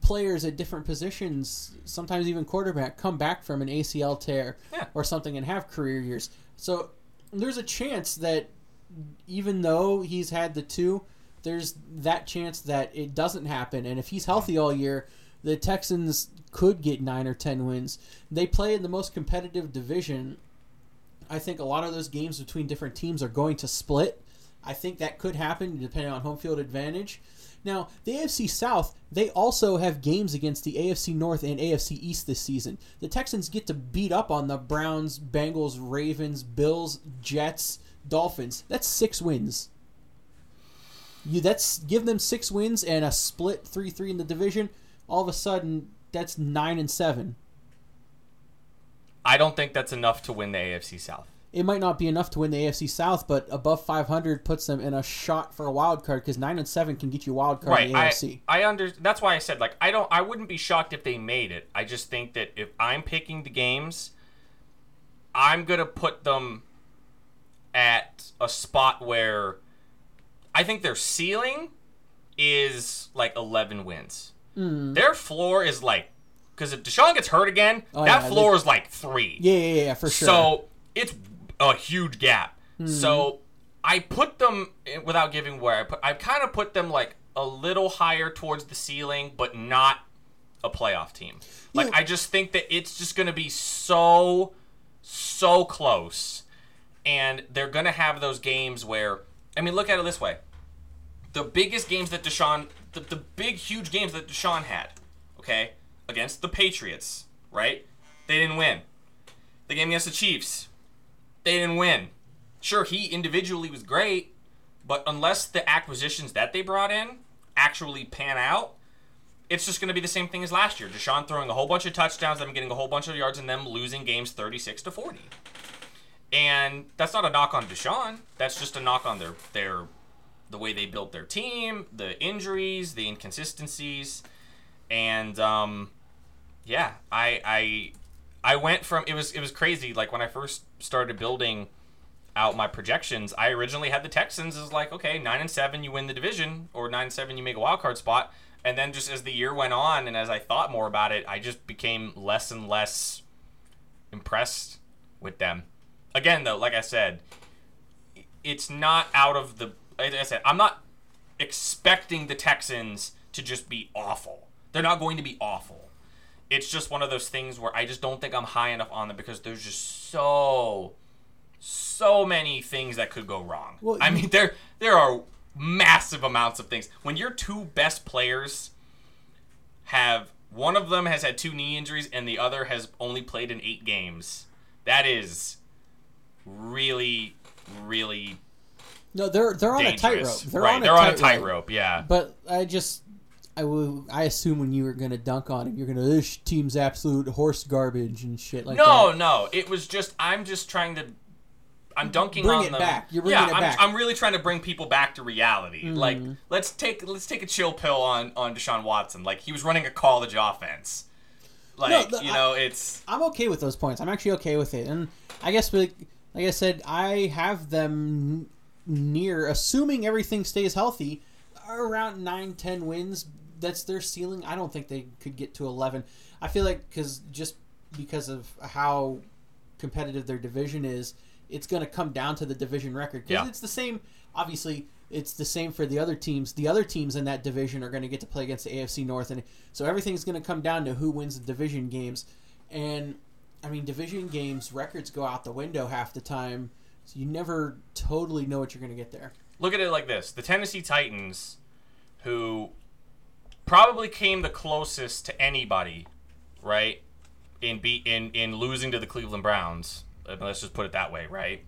players at different positions, sometimes even quarterback, come back from an ACL tear Yeah. or something and have career years. So there's a chance that even though he's had the two, there's that chance that it doesn't happen. And if he's healthy all year, the Texans could get nine or ten wins. They play in the most competitive division. I think a lot of those games between different teams are going to split. I think that could happen depending on home field advantage. Now, the AFC South, they also have games against the AFC North and AFC East this season. The Texans get to beat up on the Browns, Bengals, Ravens, Bills, Jets, Dolphins. That's six wins. You that's give them six wins and a split three three in the division. All of a sudden, that's nine and seven. I don't think that's enough to win the AFC South. It might not be enough to win the AFC South, but above 500 puts them in a shot for a wild card because nine and seven can get you wild card Right. in the I, AFC. I under that's why I said like I don't I wouldn't be shocked if they made it. I just think that if I'm picking the games, I'm gonna put them at a spot where I think their ceiling is like 11 wins. Hmm. Their floor is like because if Deshaun gets hurt again, Oh, that yeah, floor they- is like three. Yeah, yeah, yeah, for sure. So it's a huge gap. Hmm. So I put them without giving where I put. I kind of put them like a little higher towards the ceiling, but not a playoff team. Like Yeah. I just think that it's just going to be so so close, and they're going to have those games where I mean, look at it this way: the biggest games that Deshaun, the, the big huge games that Deshaun had, okay, against the Patriots, right? They didn't win. The game against the Chiefs, they didn't win. Sure, he individually was great, but unless the acquisitions that they brought in actually pan out, it's just going to be the same thing as last year. Deshaun throwing a whole bunch of touchdowns, them getting a whole bunch of yards, and them losing games 36 to 40. And that's not a knock on Deshaun. That's just a knock on their their the way they built their team, the injuries, the inconsistencies, and um, yeah, I I I went from it was it was crazy. Like when I first started building out my projections, I originally had the Texans as like okay nine and seven you win the division or nine and seven you make a wild card spot, and then just as the year went on and as I thought more about it, I just became less and less impressed with them. Again, though, like I said, it's not out of the. Like I said, I'm not expecting the Texans to just be awful. They're not going to be awful. It's just one of those things where I just don't think I'm high enough on them because there's just so, so many things that could go wrong. Well, I mean, there there are massive amounts of things. When your two best players have one of them has had two knee injuries and the other has only played in eight games, that is really, really no, they're they're on a tightrope. They're right, on a they're on a tightrope. tightrope. Yeah. But I just, I will. I assume when you were gonna dunk on him, you're gonna this team's absolute horse garbage and shit like no, that. no. No. It was just I'm just trying to. I'm dunking Bring on it them. back. You're bringing yeah, it I'm, back. Mm-hmm. I'm really trying to bring people back to reality. Like let's take let's take a chill pill on on Deshaun Watson. Like he was running a college offense. Like the- you know, it's I'm okay with those points. I'm actually okay with it, and I guess like, like I said, I have them near, assuming everything stays healthy, around 9, 10 wins. That's their ceiling. I don't think they could get to 11. I feel like because just because of how competitive their division is, it's going to come down to the division record. Because Yeah. it's the same. Obviously, it's the same for the other teams. The other teams in that division are going to get to play against the AFC North, and so everything's going to come down to who wins the division games. And I mean, division games records go out the window half the time, so you never totally know what you're going to get there. look at it like this: the Tennessee Titans, who probably came the closest to anybody, right, in be in in losing to the Cleveland Browns. uh, Let's just put it that way, right?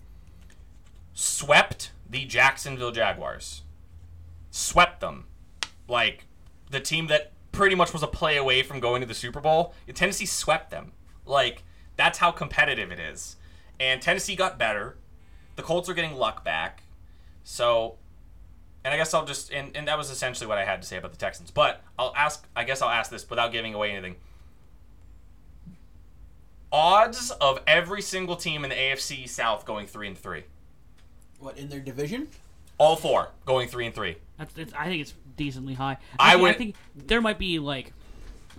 Swept the Jacksonville Jaguars. Swept them, like the team that pretty much was a play away from going to the Super Bowl. Tennessee swept them. Like that's how competitive it is. And Tennessee got better. The Colts are getting luck back. So, and I guess I'll just and, and that was essentially what I had to say about the Texans. But I'll ask. I guess I'll ask this without giving away anything. Odds of every single team in the AFC South going three and three. What in their division? All four going three and three. That's, that's, I think it's decently high. I think, would- I think there might be like,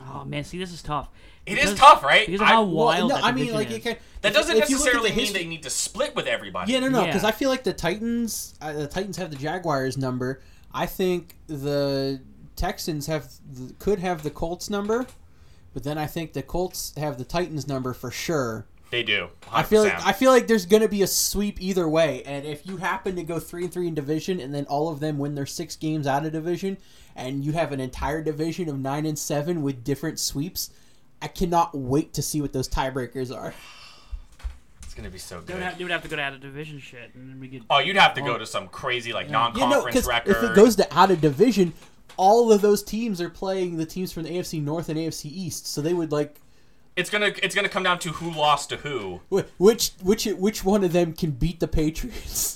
oh man, see, this is tough. It is tough, right? Because of I- how well, wild no, that I mean like is. it can, That doesn't if you look at necessarily the mean history- they need to split with everybody. Yeah, no, no, Yeah. because I feel like the Titans, uh, the Titans have the Jaguars number. I think the Texans have the, could have the Colts number, but then I think the Colts have the Titans number for sure. They do. 100%. I feel like I feel like there's going to be a sweep either way, and if you happen to go three and three in division, and then all of them win their six games out of division, and you have an entire division of nine and seven with different sweeps, I cannot wait to see what those tiebreakers are. it's gonna be so They good. would have, they would have to go to out of division shit, and then we could. Oh, you'd have to go oh. to some crazy like Yeah, no, non-conference because record. if it goes to out of division, all of those teams are playing the teams from the AFC North and AFC East, so they would like it's gonna it's gonna come down to who lost to who. wh- which which which one of them can beat the Patriots.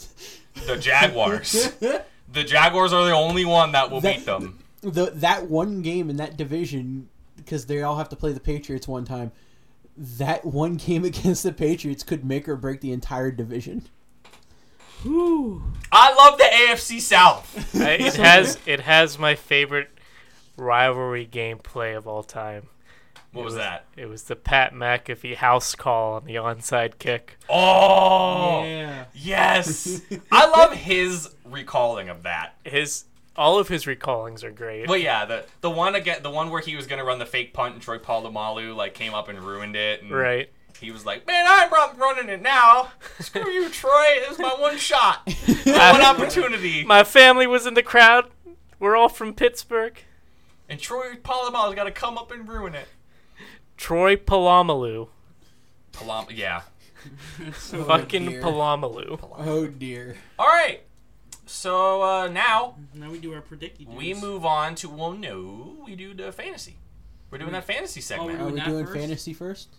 The Jaguars. *laughs* the Jaguars are the only one that will That- beat them. the that one game in that division because they all have to play the Patriots one time. That one *laughs* game against the Patriots could make or break the entire division. Whew. I love the AFC South. *laughs* It has it has my favorite rivalry gameplay of all time. What was that? It was the Pat McAfee house call on the onside kick. Oh, Yeah. yes. *laughs* I love his recalling of that. His all of his recallings are great. Well, yeah, the the one again, the one where he was gonna run the fake punt and Troy Polamalu like came up and ruined it. And Right. He was like, "Man, I'm run- running it now. Screw you, Troy. It was my one shot, *laughs* my one opportunity." My family was in the crowd. We're all from Pittsburgh. And Troy Polamalu's got to come up and ruin it. Troy Palamalu. Palam, yeah. *laughs* Fucking dear. Palamalu. Oh dear. All right. So uh, now Now we do our predict. we move on to well, no, we do the fantasy. We're doing that fantasy segment. we're Doing we doing first? fantasy first?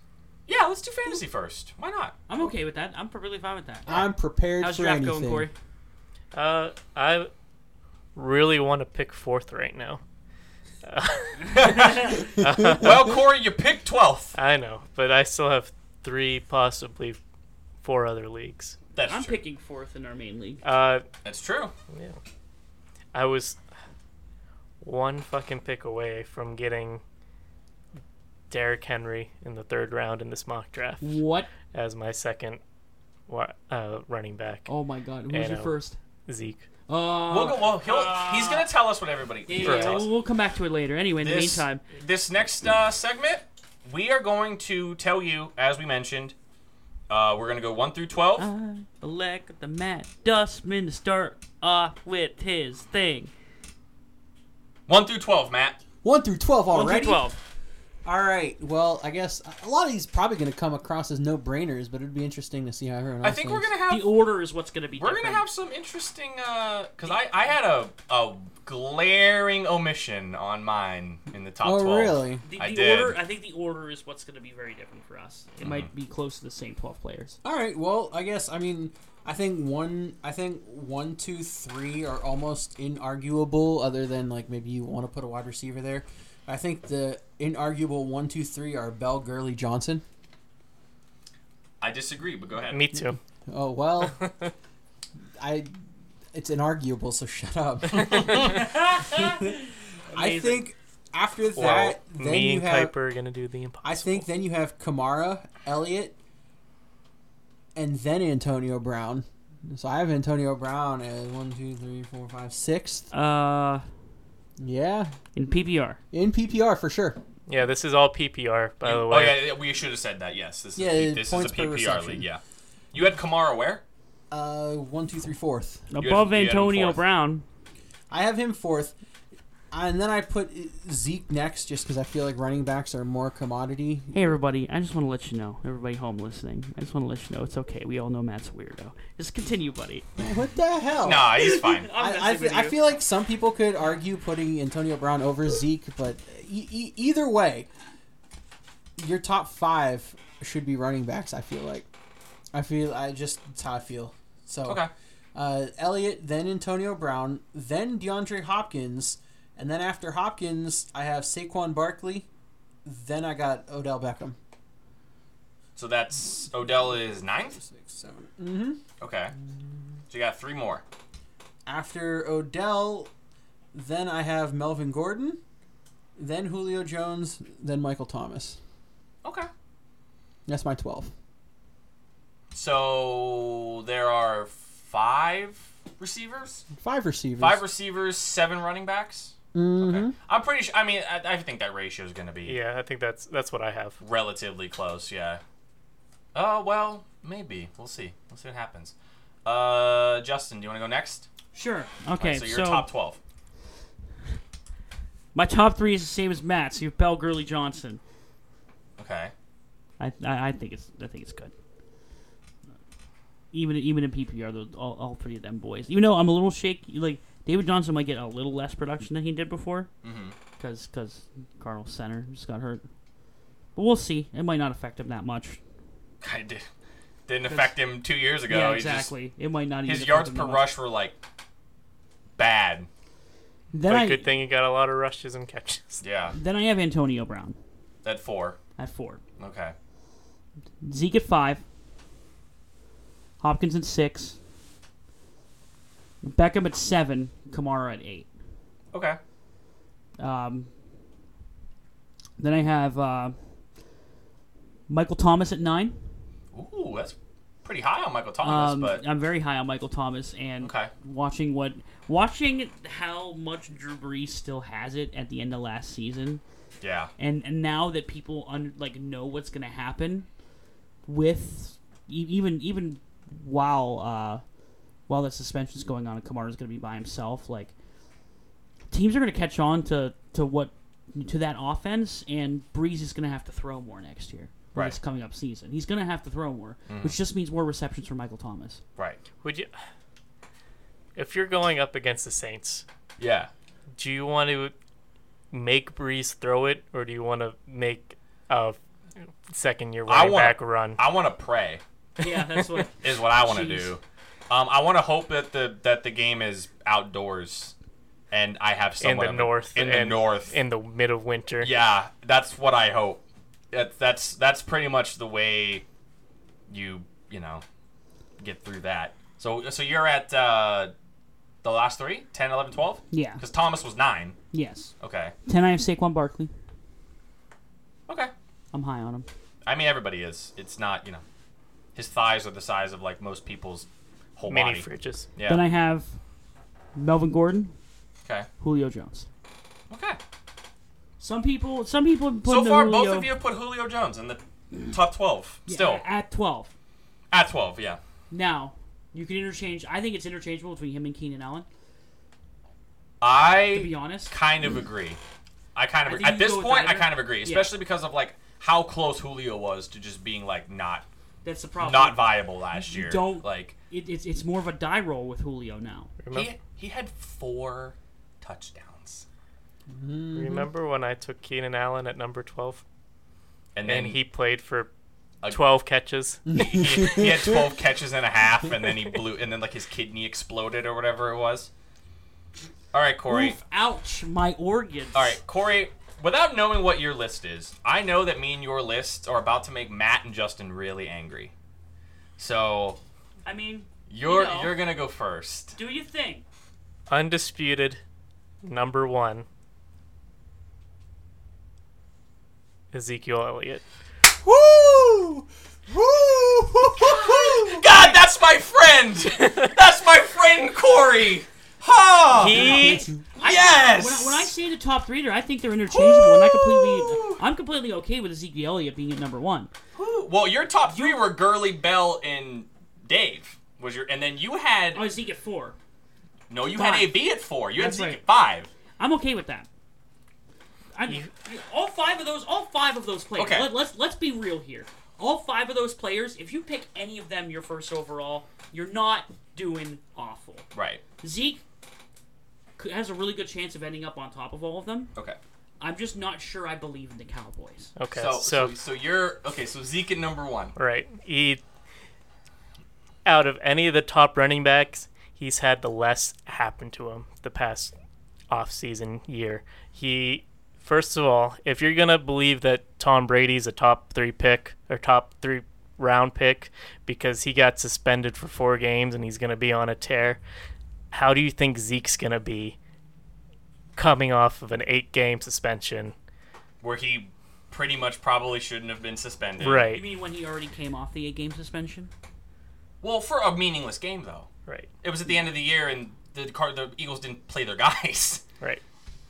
yeah, let's do fantasy first. Why not? I'm okay with that. I'm perfectly fine with that. I'm prepared How's for your draft anything. going, Corey? Uh, I really want to pick fourth right now. *laughs* *laughs* well, Corey, you picked 12th. I know, but I still have three, possibly four other leagues. That's I'm true. picking fourth in our main league. Uh, That's true. yeah. I was one fucking pick away from getting Derrick Henry in the third round in this mock draft What? as my second wa- uh, running back. Oh my God! Who's I your know. first? Zeke. Uh, We'll go, well, he'll, he's gonna tell us what everybody. yeah, he's yeah, gonna yeah, tell us. we'll, we'll come back to it later. Anyway, in the This, meantime, this next uh, segment, we are going to tell you, as we mentioned, uh, we're gonna go one through twelve. I elect the Matt Dustman to start off with his thing. One through twelve, Matt. One through twelve already. One through twelve. All right. Well, I guess a lot of these probably going to come across as no brainers, but it'd be interesting to see how everyone. I think we're gonna have The order is what's going to be. we're gonna have some interesting uh, because I I had a a glaring omission on mine in the top Oh, twelve. really? The, I the did. order. I think the order is what's going to be very different for us. It mm-hmm. might be close to the same twelve players. All right. Well, I guess I mean I think one I think one, two, three are almost inarguable. Other than like maybe you want to put a wide receiver there. I think the inarguable one, two, three are Bell, Gurley, Johnson. I disagree, but go ahead. Me too. Oh well, *laughs* I it's inarguable. So shut up. *laughs* *laughs* I think after that, Well, then me you and have. Kuiper are gonna do the impossible. I think then you have Kamara, Elliott, and then Antonio Brown. So I have Antonio Brown as one, two, three, four, five, sixth. Uh, Yeah, in PPR. in PPR for sure. Yeah, this is all PPR, by the oh way. yeah, yeah, we should have said that. Yes, this is Yeah, P- this is a PPR league. Yeah, you had Kamara where? Uh, one, two, three, fourth. Above had Antonio fourth. Brown. I have him fourth, and then I put Zeke next just because I feel like running backs are more commodity. Hey everybody, I just want to let you know, everybody home listening, I just want to let you know it's okay. We all know Matt's a weirdo. Just continue, buddy. What the hell? Nah, he's fine. *laughs* I, I, fe- I feel like some people could argue putting Antonio Brown over Zeke, but e- e- either way, your top five should be running backs. I feel like. I feel I just that's how I feel. So Okay. uh, Elliott, then Antonio Brown, then DeAndre Hopkins, and then after Hopkins, I have Saquon Barkley. Then I got Odell Beckham. So that's Odell is ninth. Six, seven. Mm-hmm. Okay. So you got three more. After Odell, then I have Melvin Gordon, then Julio Jones, then Michael Thomas. Okay. That's my 12. So there are five receivers, Five receivers. five receivers, seven running backs. Mhm. Okay. I'm pretty sure. I mean, I, I think that ratio is going to be Yeah, I think that's that's what I have. relatively close. Yeah. Oh well, maybe. We'll see. We'll see what happens. Uh, Justin, do you want to go next? Sure. Okay, right, so so, you're top twelve. my top three is the same as Matt's. So you have Bell, Gurley, Johnson. Okay. I, I I think it's I think it's good. Even even in PPR, all, all three of them boys. Even though I'm a little shaky, like David Johnson might get a little less production than he did before, Mm-hmm. because because Cardinals center just got hurt. But we'll see. It might not affect him that much. *laughs* I did. Didn't affect him two years ago. yeah, He just- exactly. it might not. even his affect yards per rush were like bad. Then but I good thing he got a lot of rushes and catches. Yeah. then I have Antonio Brown At four. at four, Okay. Zeke at five, Hopkins at six, Beckham at seven, Kamara at eight. Okay. Um, then I have uh, Michael Thomas at nine. Ooh, that's pretty high on Michael Thomas, Um, but I'm very high on Michael Thomas, and Okay. watching what watching how much Drew Brees still has it at the end of last season, yeah. and and now that people un, like know what's gonna happen with even even while uh, while the suspension's going on and Kamara's gonna be by himself, like teams are gonna catch on to to what to that offense, and Brees is gonna have to throw more next year. Right. This coming up season, he's gonna have to throw more, mm. which just means more receptions for Michael Thomas. Right. Would you, if you're going up against the Saints, Yeah. do you want to make Brees throw it, or do you want to make a second year I running wanna- back run? I want to pray. Yeah, that's what. *laughs* Is what I want to do. Um, I want to hope that the that the game is outdoors, and I have in the north, in the north. in the mid of winter. yeah, that's what I hope. That, that's that's pretty much the way you you know get through that. So so you're at uh, the last three 10, 11, 12? Yeah. Because Thomas was nine. Yes. Okay. Ten. I have Saquon Barkley. Okay. I'm high on him. I mean, everybody is. It's not, you know, his thighs are the size of like most people's whole Mini body. fridges. Yeah. Then I have Melvin Gordon, okay. Julio Jones. Okay. Some people, some people put So the far, Julio, both of you have put Julio Jones in the top twelve. yeah, Still at twelve. at twelve. Yeah. Now you can interchange. I think it's interchangeable between him and Keenan Allen. To I be honest, kind of agree. I kind of I agree. think at you this go with point. I either. kind of agree, especially because of like how close Julio was to just being like not that's the problem. not viable last You year. don't- like It, it's it's more of a die roll with Julio now. Remember, he he had four touchdowns, mm-hmm. remember when I took Keenan Allen at number 12? and then And he played for 12 catches? *laughs* he, he had 12 catches and a half, and then he blew, and then like his kidney exploded or whatever it was. All right, Corey. Oof, ouch, my organs. All right, Corey. Without knowing what your list is, I know that me and your list are about to make Matt and Justin really angry. So I mean, you're You know. you're gonna go first. do you think? Undisputed number one Ezekiel Elliott. Woo! Woo! God, that's my friend. *laughs* that's my friend Corey. Ha! He I, Yes! When I, when I say the top three, there, I think they're interchangeable, and I completely, I'm completely okay with Ezekiel Elliott being at number one. Well, your top three were Gurley, Bell, and Dave. Was your and then you had Oh, Zeke at four. no, you five. had AB at four. You That's had Zeke right. at five. I'm okay with that. I, You- all five of those, all five of those players. Okay. Let, let's let's be real here. All five of those players, if you pick any of them your first overall, you're not doing awful. Right. Zeke c- has a really good chance of ending up on top of all of them. Okay. I'm just not sure I believe in the Cowboys. okay. So, so so so you're okay. So Zeke at number one. Right. He out of any of the top running backs, he's had the less happen to him the past off-season year. He first of all, if you're going to believe that Tom Brady's a top 3 pick or top 3 round pick because he got suspended for 4 games and he's going to be on a tear, how do you think Zeke's going to be coming off of an 8-game suspension? where he pretty much probably shouldn't have been suspended. Right. You mean when he already came off the eight-game suspension? Well, for a meaningless game though. Right. It was at the end of the year, and the car, the Eagles didn't play their *laughs* guys. Right.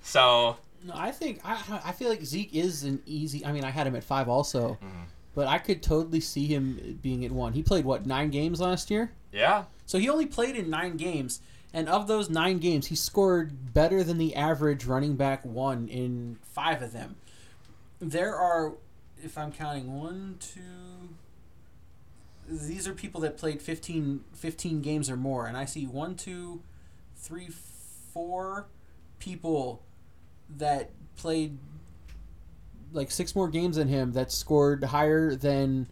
So No, I think I I feel like Zeke is an easy. I mean, I had him at five also. Mm-hmm. but I could totally see him being at one. He played what nine games last year, Yeah. so he only played in nine games, and of those nine games, he scored better than the average running back one in five of them. There are, if I'm counting one, two. These are people that played 15, 15 games or more, and I see one, two, three, four people that played like six more games than him that scored higher than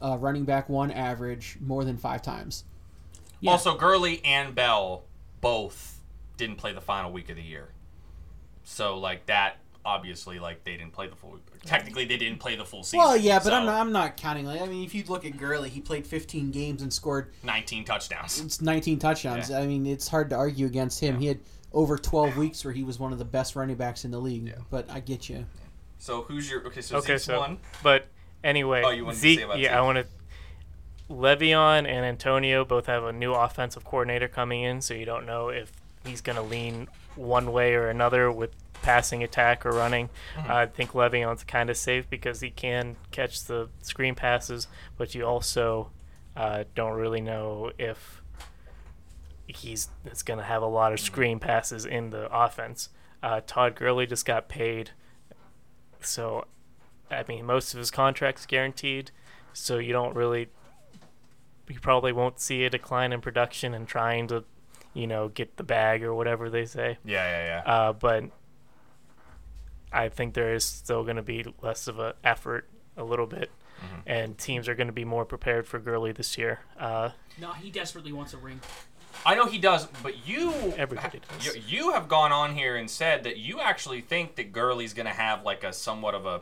uh, running back one average more than five times. Yeah. Also, Gurley and Bell both didn't play the final week of the year. So, like, that, obviously, like, they didn't play the full... Technically, they didn't play the full season. Well, yeah, but so, I'm not, I'm not counting. Like, I mean, if you look at Gurley, he played 15 games and scored 19 touchdowns. it's 19 touchdowns. Yeah. I mean, it's hard to argue against him. Yeah. He had over 12 weeks where he was one of the best running backs in the league. Yeah. But I get you. So, who's your... Okay, so Okay, Zeke's so one. but anyway, Oh, you wanted to Zeke. say about yeah, Zeke. I want to. Le'Veon and Antonio both have a new offensive coordinator coming in, so you don't know if he's going to lean one way or another with passing attack or running. Mm-hmm. I think Le'Veon's kind of safe because he can catch the screen passes, but you also uh, don't really know if he's it's going to have a lot of screen passes in the offense. Uh, Todd Gurley just got paid, so I mean most of his contract's guaranteed, so you don't really you probably won't see a decline in production and trying to you know get the bag or whatever they say. Yeah, yeah, yeah. Uh, but I think there is still going to be less of an effort a little bit. And teams are going to be more prepared for Gurley this year. Uh, No, he desperately wants a ring. I know he does, but you... Everybody does. You, you have gone on here and said that you actually think that Gurley's going to have, like, a somewhat of a...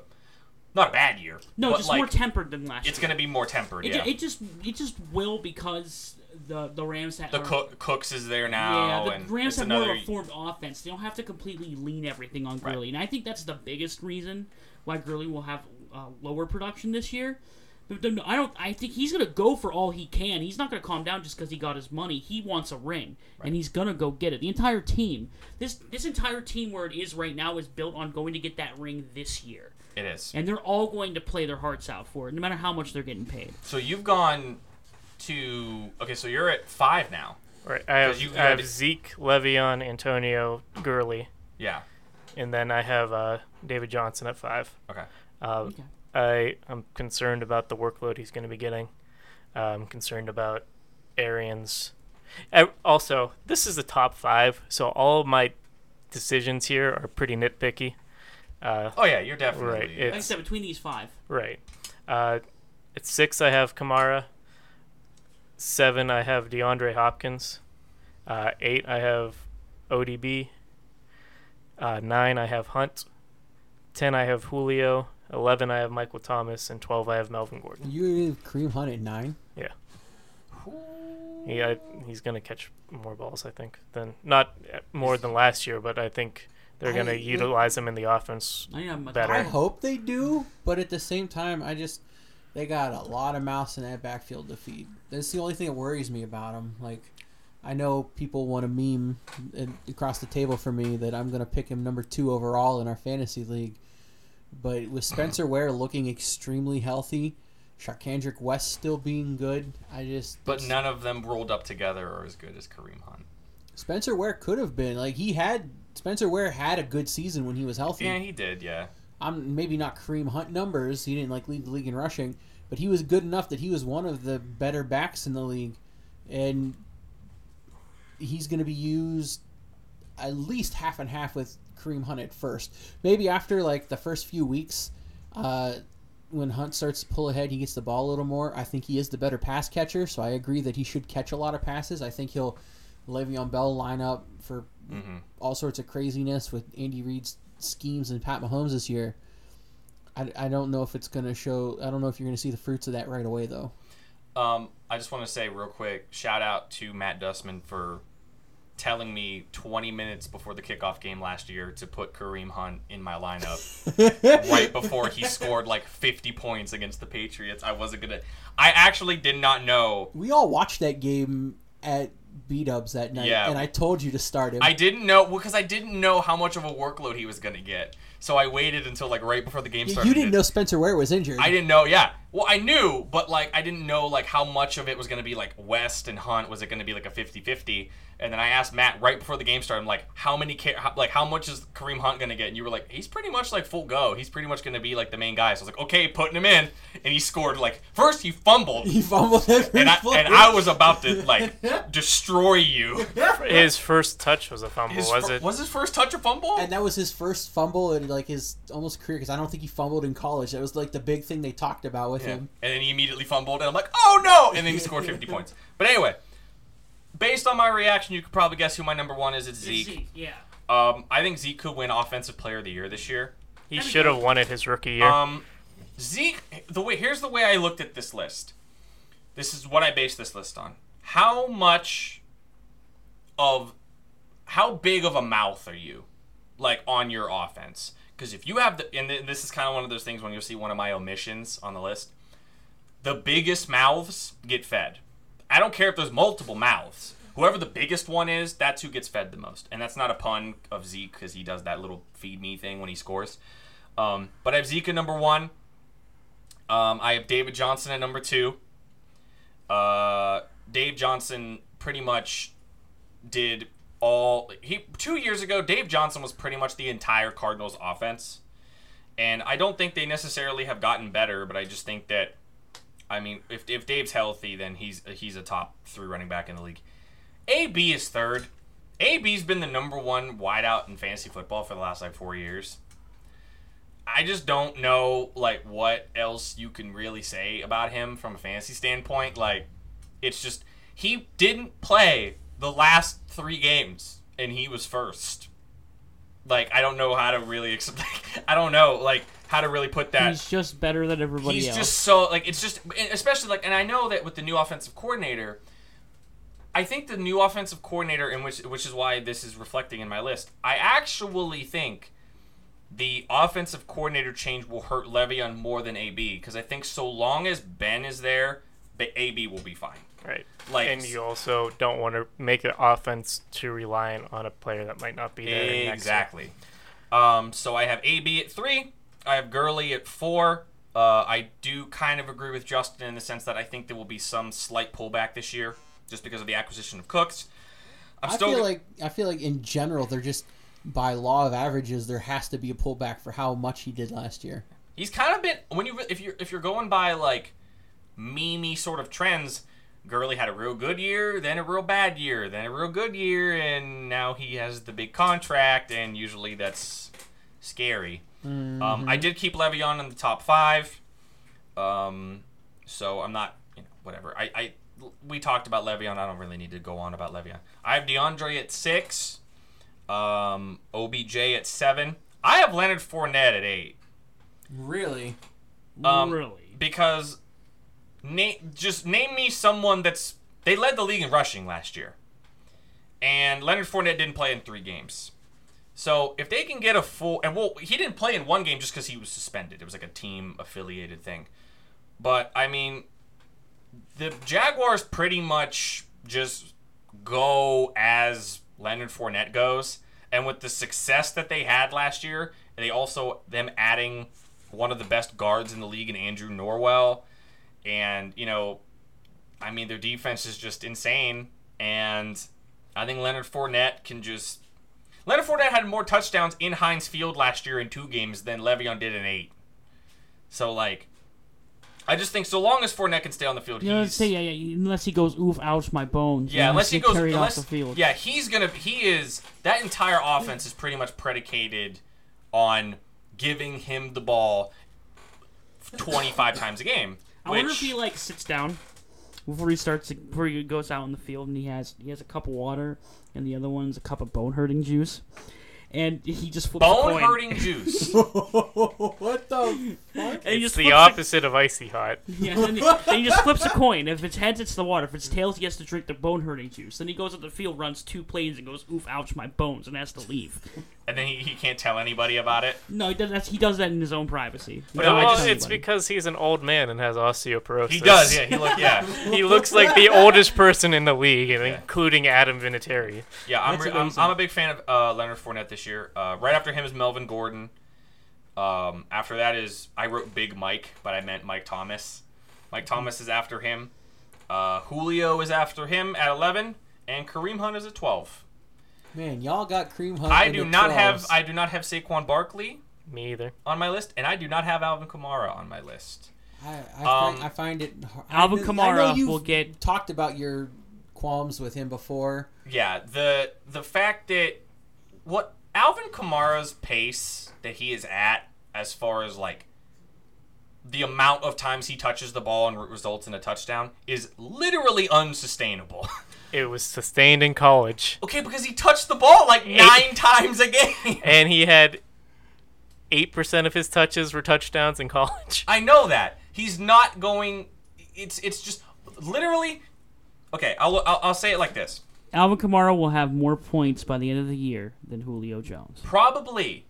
Not a bad year. No, just like, more tempered than last year. It's year. to be more tempered, It, yeah. it just it just will because the the Rams have the Cook, Cooks is there now, Yeah, the and Rams it's have another... more of a formed offense. They don't have to completely lean everything on Right. Gurley, and I think that's the biggest reason why Gurley will have uh, lower production this year. But I don't. I think he's gonna go for all he can. He's not gonna calm down just because he got his money. He wants a ring, and he's gonna go get it. The entire team, this this entire team where it is right now, is built on going to get that ring this year, It is. and they're all going to play their hearts out for it, no matter how much they're getting paid. So you've gone to... Okay, so you're at five now. right. I have, 'Cause you- you I have had- Zeke, Le'Veon, Antonio, Gurley, Yeah. and then I have uh, David Johnson at five. Okay. Uh, Okay. I am concerned about the workload he's going to be getting. I'm concerned about Arians. I, also, this is the top five, so all of my decisions here are pretty nitpicky. Uh, Oh, yeah, you're definitely... Right, Like I said, between these five, right. Uh, at six, I have Kamara. Seven, I have DeAndre Hopkins. Uh, eight, I have ODB. Uh, nine, I have Hunt. Ten, I have Julio. Eleven, I have Michael Thomas, and twelve, I have Melvin Gordon. You have Kareem Hunt at nine. He, I, he's gonna catch more balls, I think, than not more than last year, but I think they're gonna utilize him in the offense. I didn't have much. Better. I hope they do, but at the same time, I just they got a lot of mouths in that backfield to feed. That's the only thing that worries me about them. Like, I know people want to meme across the table for me that I'm going to pick him number two overall in our fantasy league, but with Spencer Ware looking extremely healthy, Charcandrick West still being good, I just But none of them rolled up together are as good as Kareem Hunt. Spencer Ware could have been like he had Spencer Ware had a good season when he was healthy. Yeah, he did, yeah. I'm maybe not Kareem Hunt numbers. He didn't like lead the league in rushing, but he was good enough that he was one of the better backs in the league, and he's going to be used at least half and half with Kareem Hunt at first. Maybe after like the first few weeks, uh, when Hunt starts to pull ahead, he gets the ball a little more. I think he is the better pass catcher, so I agree that he should catch a lot of passes. I think he'll Le'Veon Bell line up for hmm all sorts of craziness with Andy Reid's schemes and Pat Mahomes this year. I, I don't know if it's going to show. I don't know if you're going to see the fruits of that right away, though. Um, I just want to say real quick, shout out to Matt Dustman for telling me 20 minutes before the kickoff game last year to put Kareem Hunt in my lineup *laughs* right before he scored like 50 points against the Patriots. I wasn't gonna. I actually did not know. We all watched that game at B Dubs that night, Yeah. and I told you to start him. I didn't know because I didn't know how much of a workload he was gonna get. So I waited until like right before the game started. you didn't know Spencer Ware was injured. I didn't know. Yeah. Well, I knew, but like I didn't know like how much of it was going to be like West and Hunt. Was it going to be like a 50-50? And then I asked Matt right before the game started. I'm like, how many? Ca- how, like how much is Kareem Hunt going to get? And you were like, he's pretty much like full go. He's pretty much going to be like the main guy. So I was like, okay, putting him in, and he scored. Like first he fumbled, He fumbled every and I and I was about to like *laughs* destroy you. *laughs* His first touch was a fumble, His was fir- it? was his first touch a fumble? and that was his first fumble in like his almost career because I don't think he fumbled in college. That was like the big thing they talked about with Yeah. him. And then he immediately fumbled, and I'm like, oh no! And then he scored 50 *laughs* points. But anyway, based on my reaction, you could probably guess who my number one is. It's Zeke. Yeah. Um, I think Zeke could win Offensive Player of the Year this year. He should have won it his rookie year. Um, Zeke, the way here's the way I looked at this list. This is what I based this list on. How much of how big of a mouth are you, like on your offense? Because if you have the, and th- this is kind of one of those things when you'll see one of my omissions on the list. The biggest mouths get fed. I don't care if there's multiple mouths. Whoever the biggest one is, that's who gets fed the most. And that's not a pun of Zeke because he does that little feed me thing when he scores. Um, but I have Zeke at number one. Um, I have David Johnson at number two. Uh, Dave Johnson pretty much did all he two years ago. Dave Johnson was pretty much the entire Cardinals offense, and I don't think they necessarily have gotten better. But I just think that, I mean, if if Dave's healthy, then he's he's a top three running back in the league. AB is third. AB's been the number one wideout in fantasy football for the last like four years. I just don't know like what else you can really say about him from a fantasy standpoint. Like it's just he didn't play the last three games and he was first. Like I don't know how to really *laughs* explain. I don't know like how to really put that. He's just better than everybody He's else. just so like it's just especially like and I know that with the new offensive coordinator, I think the new offensive coordinator in which which is why this is reflecting in my list. I actually think the offensive coordinator change will hurt Le'Veon more than AB because I think so long as Ben is there, but AB will be fine. right. like- and you also don't want to make an offense too reliant on a player that might not be there. next year. Exactly. Um, so I have AB at three. I have Gurley at four. Uh, I do kind of agree with Justin in the sense that I think there will be some slight pullback this year, just because of the acquisition of Cooks. I'm I feel go- like I feel like in general they're just by law of averages there has to be a pullback for how much he did last year. he's kind of been when you if you're if you're going by like meme sort of trends. Gurley had a real good year, then a real bad year, then a real good year, and now he has the big contract, and usually that's scary. Um, I did keep Le'Veon in the top five, um, so I'm not, you know, whatever. I, I we talked about Le'Veon. I don't really need to go on about Le'Veon. I have DeAndre at six, um, OBJ at seven. I have Leonard Fournette at eight Really? um, really. because name just name me someone that's they led the league in rushing last year, and Leonard Fournette didn't play in three games. So if they can get a full and well, he didn't play in one game just because he was suspended. It was like a team affiliated thing. But I mean, the Jaguars pretty much just go as Leonard Fournette goes, and with the success that they had last year, they also them adding one of the best guards in the league in Andrew Norwell, and you know, I mean their defense is just insane, and I think Leonard Fournette can just. Leonard Fournette had more touchdowns in Heinz Field last year in two games than Le'Veon did in eight. So like, I just think so long as Fournette can stay on the field, You know, he's say, yeah, yeah, unless he goes, oof, ouch, my bones. yeah, unless he goes, unless, off the field. yeah, he's gonna, he is that entire offense is pretty much predicated on giving him the ball twenty five times a game. I wonder if he like sits down before he starts, before he goes out in the field, and he has he has a cup of water, and the other one's a cup of bone hurting juice, and he just flips a bone coin. hurting juice. *laughs* *laughs* what the? And he It's just the flips a- opposite of icy hot. Yeah, and then he, then he just flips a coin. If it's heads, it's the water. If it's tails, he has to drink the bone hurting juice. Then he goes up the field, runs two plays, and goes, "Oof, ouch, my bones," and has to leave. and then he, he can't tell anybody about it. No, he does. That's, he does that in his own privacy. He But doesn't well, tell it's anybody. because he's an old man and has osteoporosis. He does, yeah. He look, yeah, *laughs* he looks like the oldest person in the league, and including Adam Vinatieri. yeah. I'm, That's re- I'm, amazing. I'm a big fan of uh, Leonard Fournette this year. Uh, right after him is Melvin Gordon. Um, after that is I wrote Big Mike, but I meant Mike Thomas. Mike Thomas is after him. Uh, Julio is after him at 11, and Kareem Hunt is at 12. Man, y'all got Kareem Hunt. I in do the not have I do not have Saquon Barkley Me either. on my list, and I do not have Alvin Kamara on my list. I, I, Um, find, I find it. har- Alvin I I Kamara know you've will get- talked about your qualms with him before. Yeah, the the fact that what Alvin Kamara's pace that he is at, as far as like the amount of times he touches the ball and results in a touchdown, is literally unsustainable. *laughs* It was sustained in college, okay, because he touched the ball like nine times a game. *laughs* and he had eight percent of his touches were touchdowns in college. I know that he's not going. It's it's just literally. Okay, I'll I'll, I'll say it like this. Alvin Kamara will have more points by the end of the year than Julio Jones. Probably.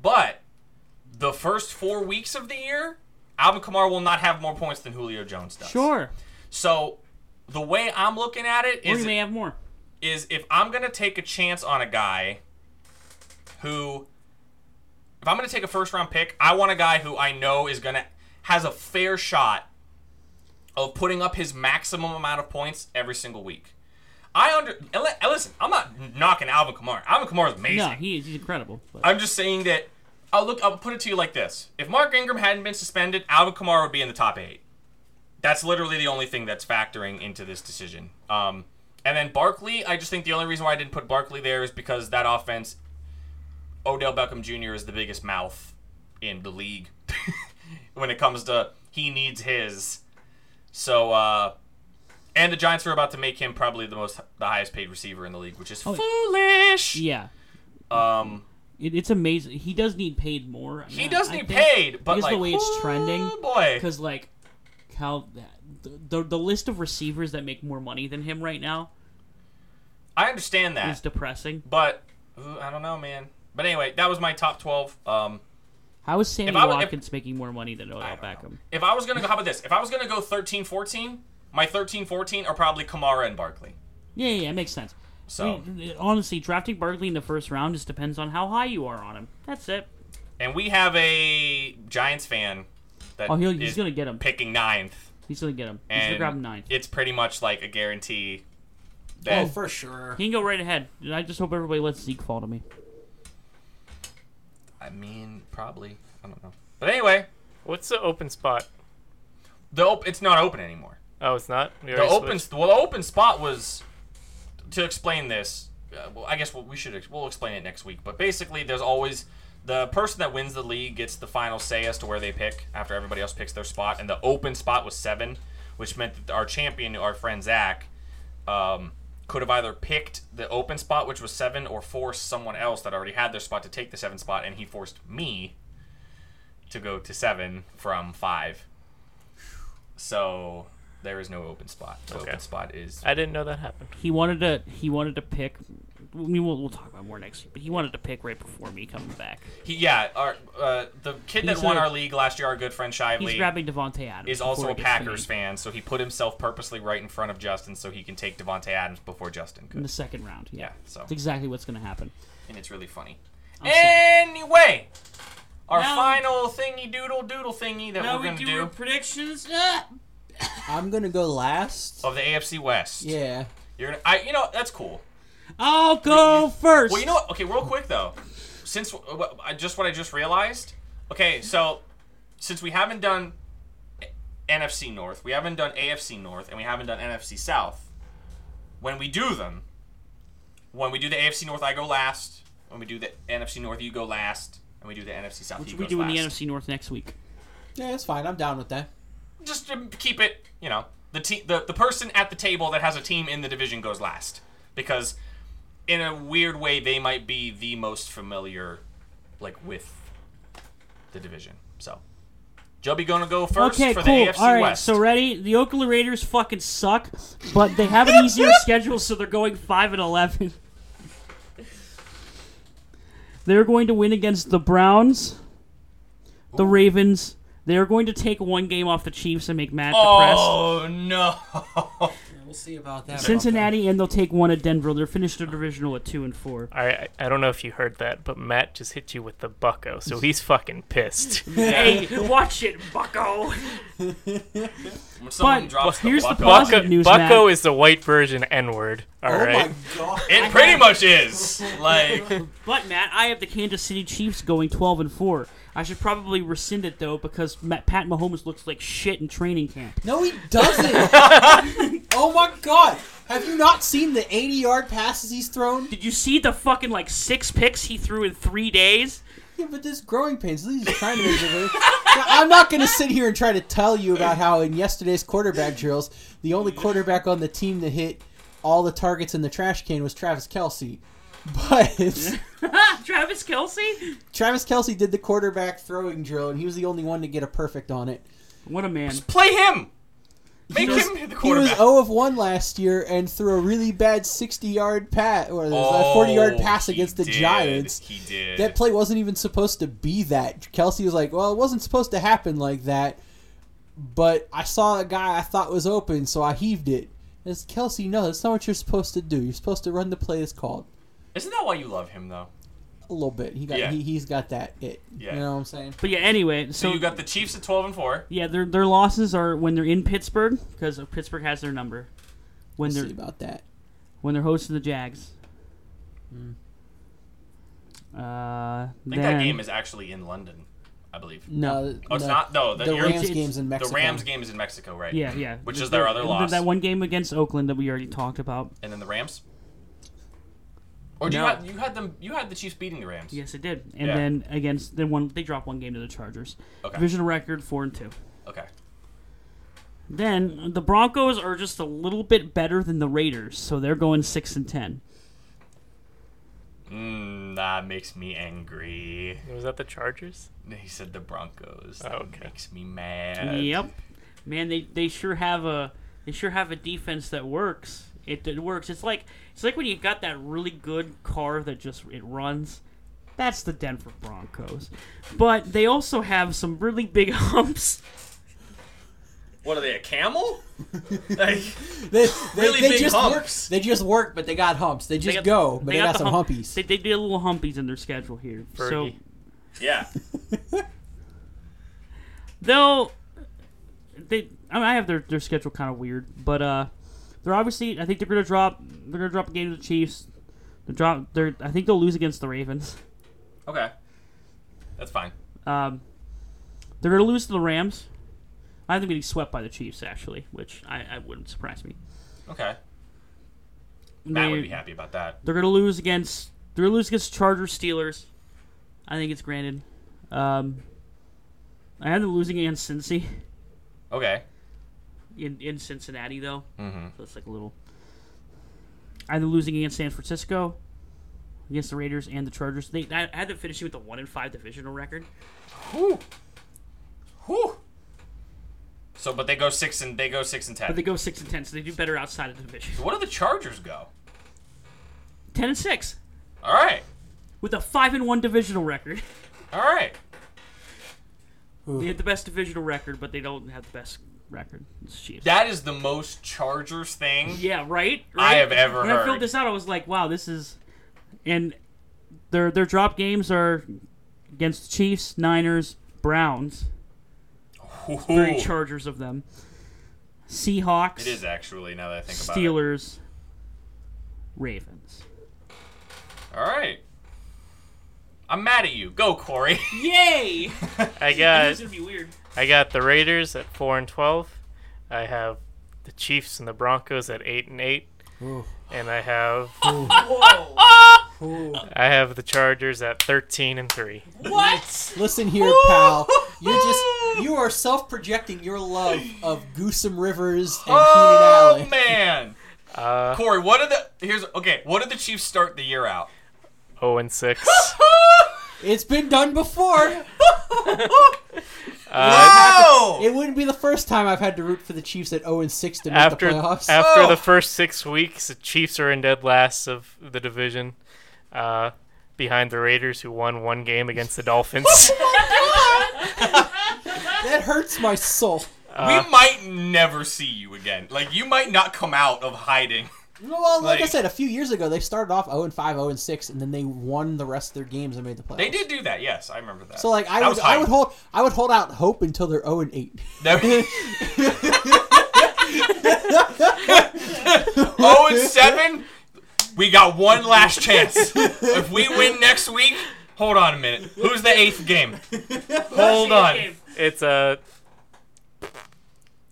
But the first four weeks of the year, Alvin Kamara will not have more points than Julio Jones does. Sure, So the way I'm looking at it is or he may have more. is if I'm gonna take a chance on a guy who if I'm gonna take a first round pick, I want a guy who I know is gonna has a fair shot of putting up his maximum amount of points every single week. I under and listen, I'm not knocking Alvin Kamara. Alvin Kamara is amazing. No, he, is. he's incredible. But I'm just saying that. I'll look. I'll put it to you like this: If Mark Ingram hadn't been suspended, Alvin Kamara would be in the top eight. That's literally the only thing that's factoring into this decision. Um, and then Barkley, I just think the only reason why I didn't put Barkley there is because that offense, Odell Beckham Jr. is the biggest mouth in the league *laughs* when it comes to he needs his. So, uh, and the Giants are about to make him probably the most the highest paid receiver in the league, which is Oh, foolish. yeah, Um. it, it's amazing. He does need paid more. He does I need think- paid, but like the way it's oh, trending, boy. because like how the, the the list of receivers that make more money than him right now I understand is that, depressing. but ooh, I don't know, man. But anyway, that was my top twelve. Um, How is Sammy If I if- Watkins making more money than Odell I Beckham? know. if I was gonna go, how about this? If I was gonna go 13, 14, my 13, 14 are probably Kamara and Barkley. Yeah, yeah, it makes sense. So, I mean, honestly, drafting Barkley in the first round just depends on how high you are on him. That's it. and we have a Giants fan that Oh, he'll, he's gonna get him. picking ninth, He's gonna get him. He's gonna grab him ninth. it's pretty much like a guarantee Oh, for sure. He can go right ahead. And I just hope everybody lets Zeke fall to me. I mean, probably. I don't know. But anyway, What's the open spot? the op- it's not open anymore. Oh, it's not. We The open, switched? well, the open spot was to explain this. Uh, well, I guess we should we'll explain it next week. But basically, there's always the person that wins the league gets the final say as to where they pick after everybody else picks their spot. And the open spot was seven, which meant that our champion, our friend Zach, um, could have either picked the open spot, which was seven, or forced someone else that already had their spot to take the seven spot, and he forced me to go to seven from five. So there is no open spot. The Okay. open spot is I didn't know that happened. He wanted to. He wanted to pick. I mean, we'll, we'll talk about more next week. But he wanted to pick right before me coming back. he. Yeah, our uh, the kid that He's won a- our league last year, our good friend He's Shively, grabbing Davante Adams. is also a Packers fan. So he put himself purposely right in front of Justin, so he can take Davante Adams before Justin in the second round. Yeah, Yeah, so that's exactly what's going to happen. and it's really funny. I'm sorry. Anyway, our Now- final thingy doodle doodle thingy that we're gonna do, do. predictions. I'm gonna go last. of the AFC West. Yeah. You're gonna, I, you know, that's cool. I'll go first. Well, you know what? Okay, real quick though, since I just what I just realized. Okay, so since we haven't done NFC North, we haven't done AFC North, and we haven't done NFC South. When we do them, when we do the AFC North, I go last. When we do the NFC North, you go last, and we do the NFC South, Which you we goes do in the. NFC North next week. Yeah, it's fine. I'm down with that. Just to keep it, you know, the te- the the person at the table that has a team in the division goes last because in a weird way they might be the most familiar like with the division. So Joby gonna go first okay, for cool. the AFC All right, West. so ready? The Oakland Raiders fucking suck, but they have an easier *laughs* schedule, so they're going five and eleven. They're going to win against the Browns, the Ravens. They're going to take one game off the Chiefs and make Matt oh, depressed. Oh no! *laughs* We'll see about that. Cincinnati, and they'll take one at Denver. They're finished their divisional at two and four. I, I I don't know if you heard that, but Matt just hit you with the bucko, so *laughs* he's fucking pissed. *laughs* hey, watch it, Bucko. When But- drops here's the the bucko, positive Bucko, news, bucko Matt. is the white version N word. All Oh right. my god. it pretty much is. Like, But Matt, I have the Kansas City Chiefs going twelve and four. I should probably rescind it though because Matt, Pat Mahomes looks like shit in training camp. No, he *laughs* doesn't. oh my god. Have you not seen the 80 yard passes he's thrown? Did you see the fucking like six picks he threw in three days? Yeah, but this growing pains. He's trying to make it work. I'm not going to sit here and try to tell you about how in yesterday's quarterback drills, the only quarterback on the team that hit all the targets in the trash can was Travis Kelce. But *laughs* Travis Kelce? Travis Kelce did the quarterback throwing drill, and he was the only one to get a perfect on it. What a man. play him. Make was- him the quarterback. He was quarterback. 0 of 1 last year and threw a really bad 60 yard pass or a 40 yard Oh, pass against the did. Giants. He did. That play wasn't even supposed to be that. Kelce was like, "Well, it wasn't supposed to happen like that." But I saw a guy I thought was open, so I heaved it. As Kelce, no, that's not what you're supposed to do. You're supposed to run the play as called. Isn't that why you love him though? A little bit. He got Yeah. he, he's got that it. Yeah. You know what I'm saying? But yeah, anyway, So so, you got the Chiefs at twelve and four. yeah, their their losses are when they're in Pittsburgh because Pittsburgh has their number. When We'll they're see about that. when they're hosting the Jags. Hmm. Uh, I think then, that game is actually in London, I believe. No, Oh, it's no. not. No, the, The you're- Rams it's- game's in The Mexico. Rams game is in Mexico, right? Yeah, yeah. Which The- is their the- other the- loss. That one game against Oakland that we already talked about. And then the Rams. Or do No. you had you had them? You had the Chiefs beating the Rams. Yes, it did. And Yeah. then against then one they dropped one game to the Chargers. Okay. Divisional record four and two. Okay. Then the Broncos are just a little bit better than the Raiders, so they're going six and ten. Mm, that makes me angry. Was that the Chargers? He said the Broncos. Oh, That okay. makes me mad. Yep. Man, they, they sure have a they sure have a defense that works. It, it works. It's like it's like when you've got that really good car that just it runs. That's the Denver Broncos. But they also have some really big *laughs* humps. What are they? A camel? *laughs* like, They, they, Really they big just humps. work. They just work, but they got humps. They just got- go, but they, got, the some hump- humpies. They, they did little humpies in their schedule here. So yeah. *laughs* they'll they I, mean, I have their, their schedule kind of weird, but uh they're obviously I think they're gonna drop they're gonna drop a game to the Chiefs. They drop they're I think they'll lose against the Ravens. Okay. That's fine. Um, they're gonna lose to the Rams. I think them getting swept by the Chiefs actually, which I, I wouldn't surprise me. Okay. Matt They- would be happy about that. They're gonna lose against they're gonna lose against Chargers Steelers. I think it's granted. Um, I have them losing against Cincy Okay. In, in Cincinnati though. Mm-hmm. So it's like a little. Either losing against San Francisco, against the Raiders and the Chargers. They I had them finishing with a one and five divisional record. Whew. Whew. So, but they go six and they go six and ten. But they go six and ten, so they do better outside of the division. what do the Chargers go? Ten and six All right. with a five and one divisional record. All right. They have the best divisional record, but they don't have the best record. It's Chiefs. That is the most Chargers thing. yeah, right. I have ever when I filled this out, I was like, "Wow, this is," and their their drop games are against the Chiefs, Niners, Browns. Very Ooh. Chargers of them. Seahawks. It is actually now that I think about it. Steelers, Ravens. All right. I'm mad at you. Go, Corey. Yay! *laughs* I guess This got is gonna be weird. I got the Raiders at four and twelve. I have the Chiefs and the Broncos at eight and eight, Ooh. and I have Whoa! Ooh. I have the Chargers at thirteen and three. what? Listen here, pal. You're just you are self-projecting your love of Goosum Rivers and oh Keenan Allen. Oh man. Uh, Corey, what did the here's okay? What did the Chiefs start the year out? zero and six. *laughs* It's been done before. *laughs* wow. It wouldn't be the first time I've had to root for the Chiefs at 0 and 6 to make after the playoffs. after Oh. the first six weeks, the Chiefs are in dead last of the division. Uh, behind the Raiders, who won one game against the Dolphins. *laughs* Oh my god that hurts my soul. Uh, we might never see you again. Like you might not come out of hiding. Well, like, I said, a few years ago they started off 0 and 5, 0 and 6, and then they won the rest of their games and made the playoffs. They did do that. Yes, I remember that. So like I That would I would hold I would hold out hope until they're 0 and 8. That- *laughs* oh and seven. We got one last chance. if we win next week, hold on a minute. Who's the eighth game? *laughs* Hold on. it's a.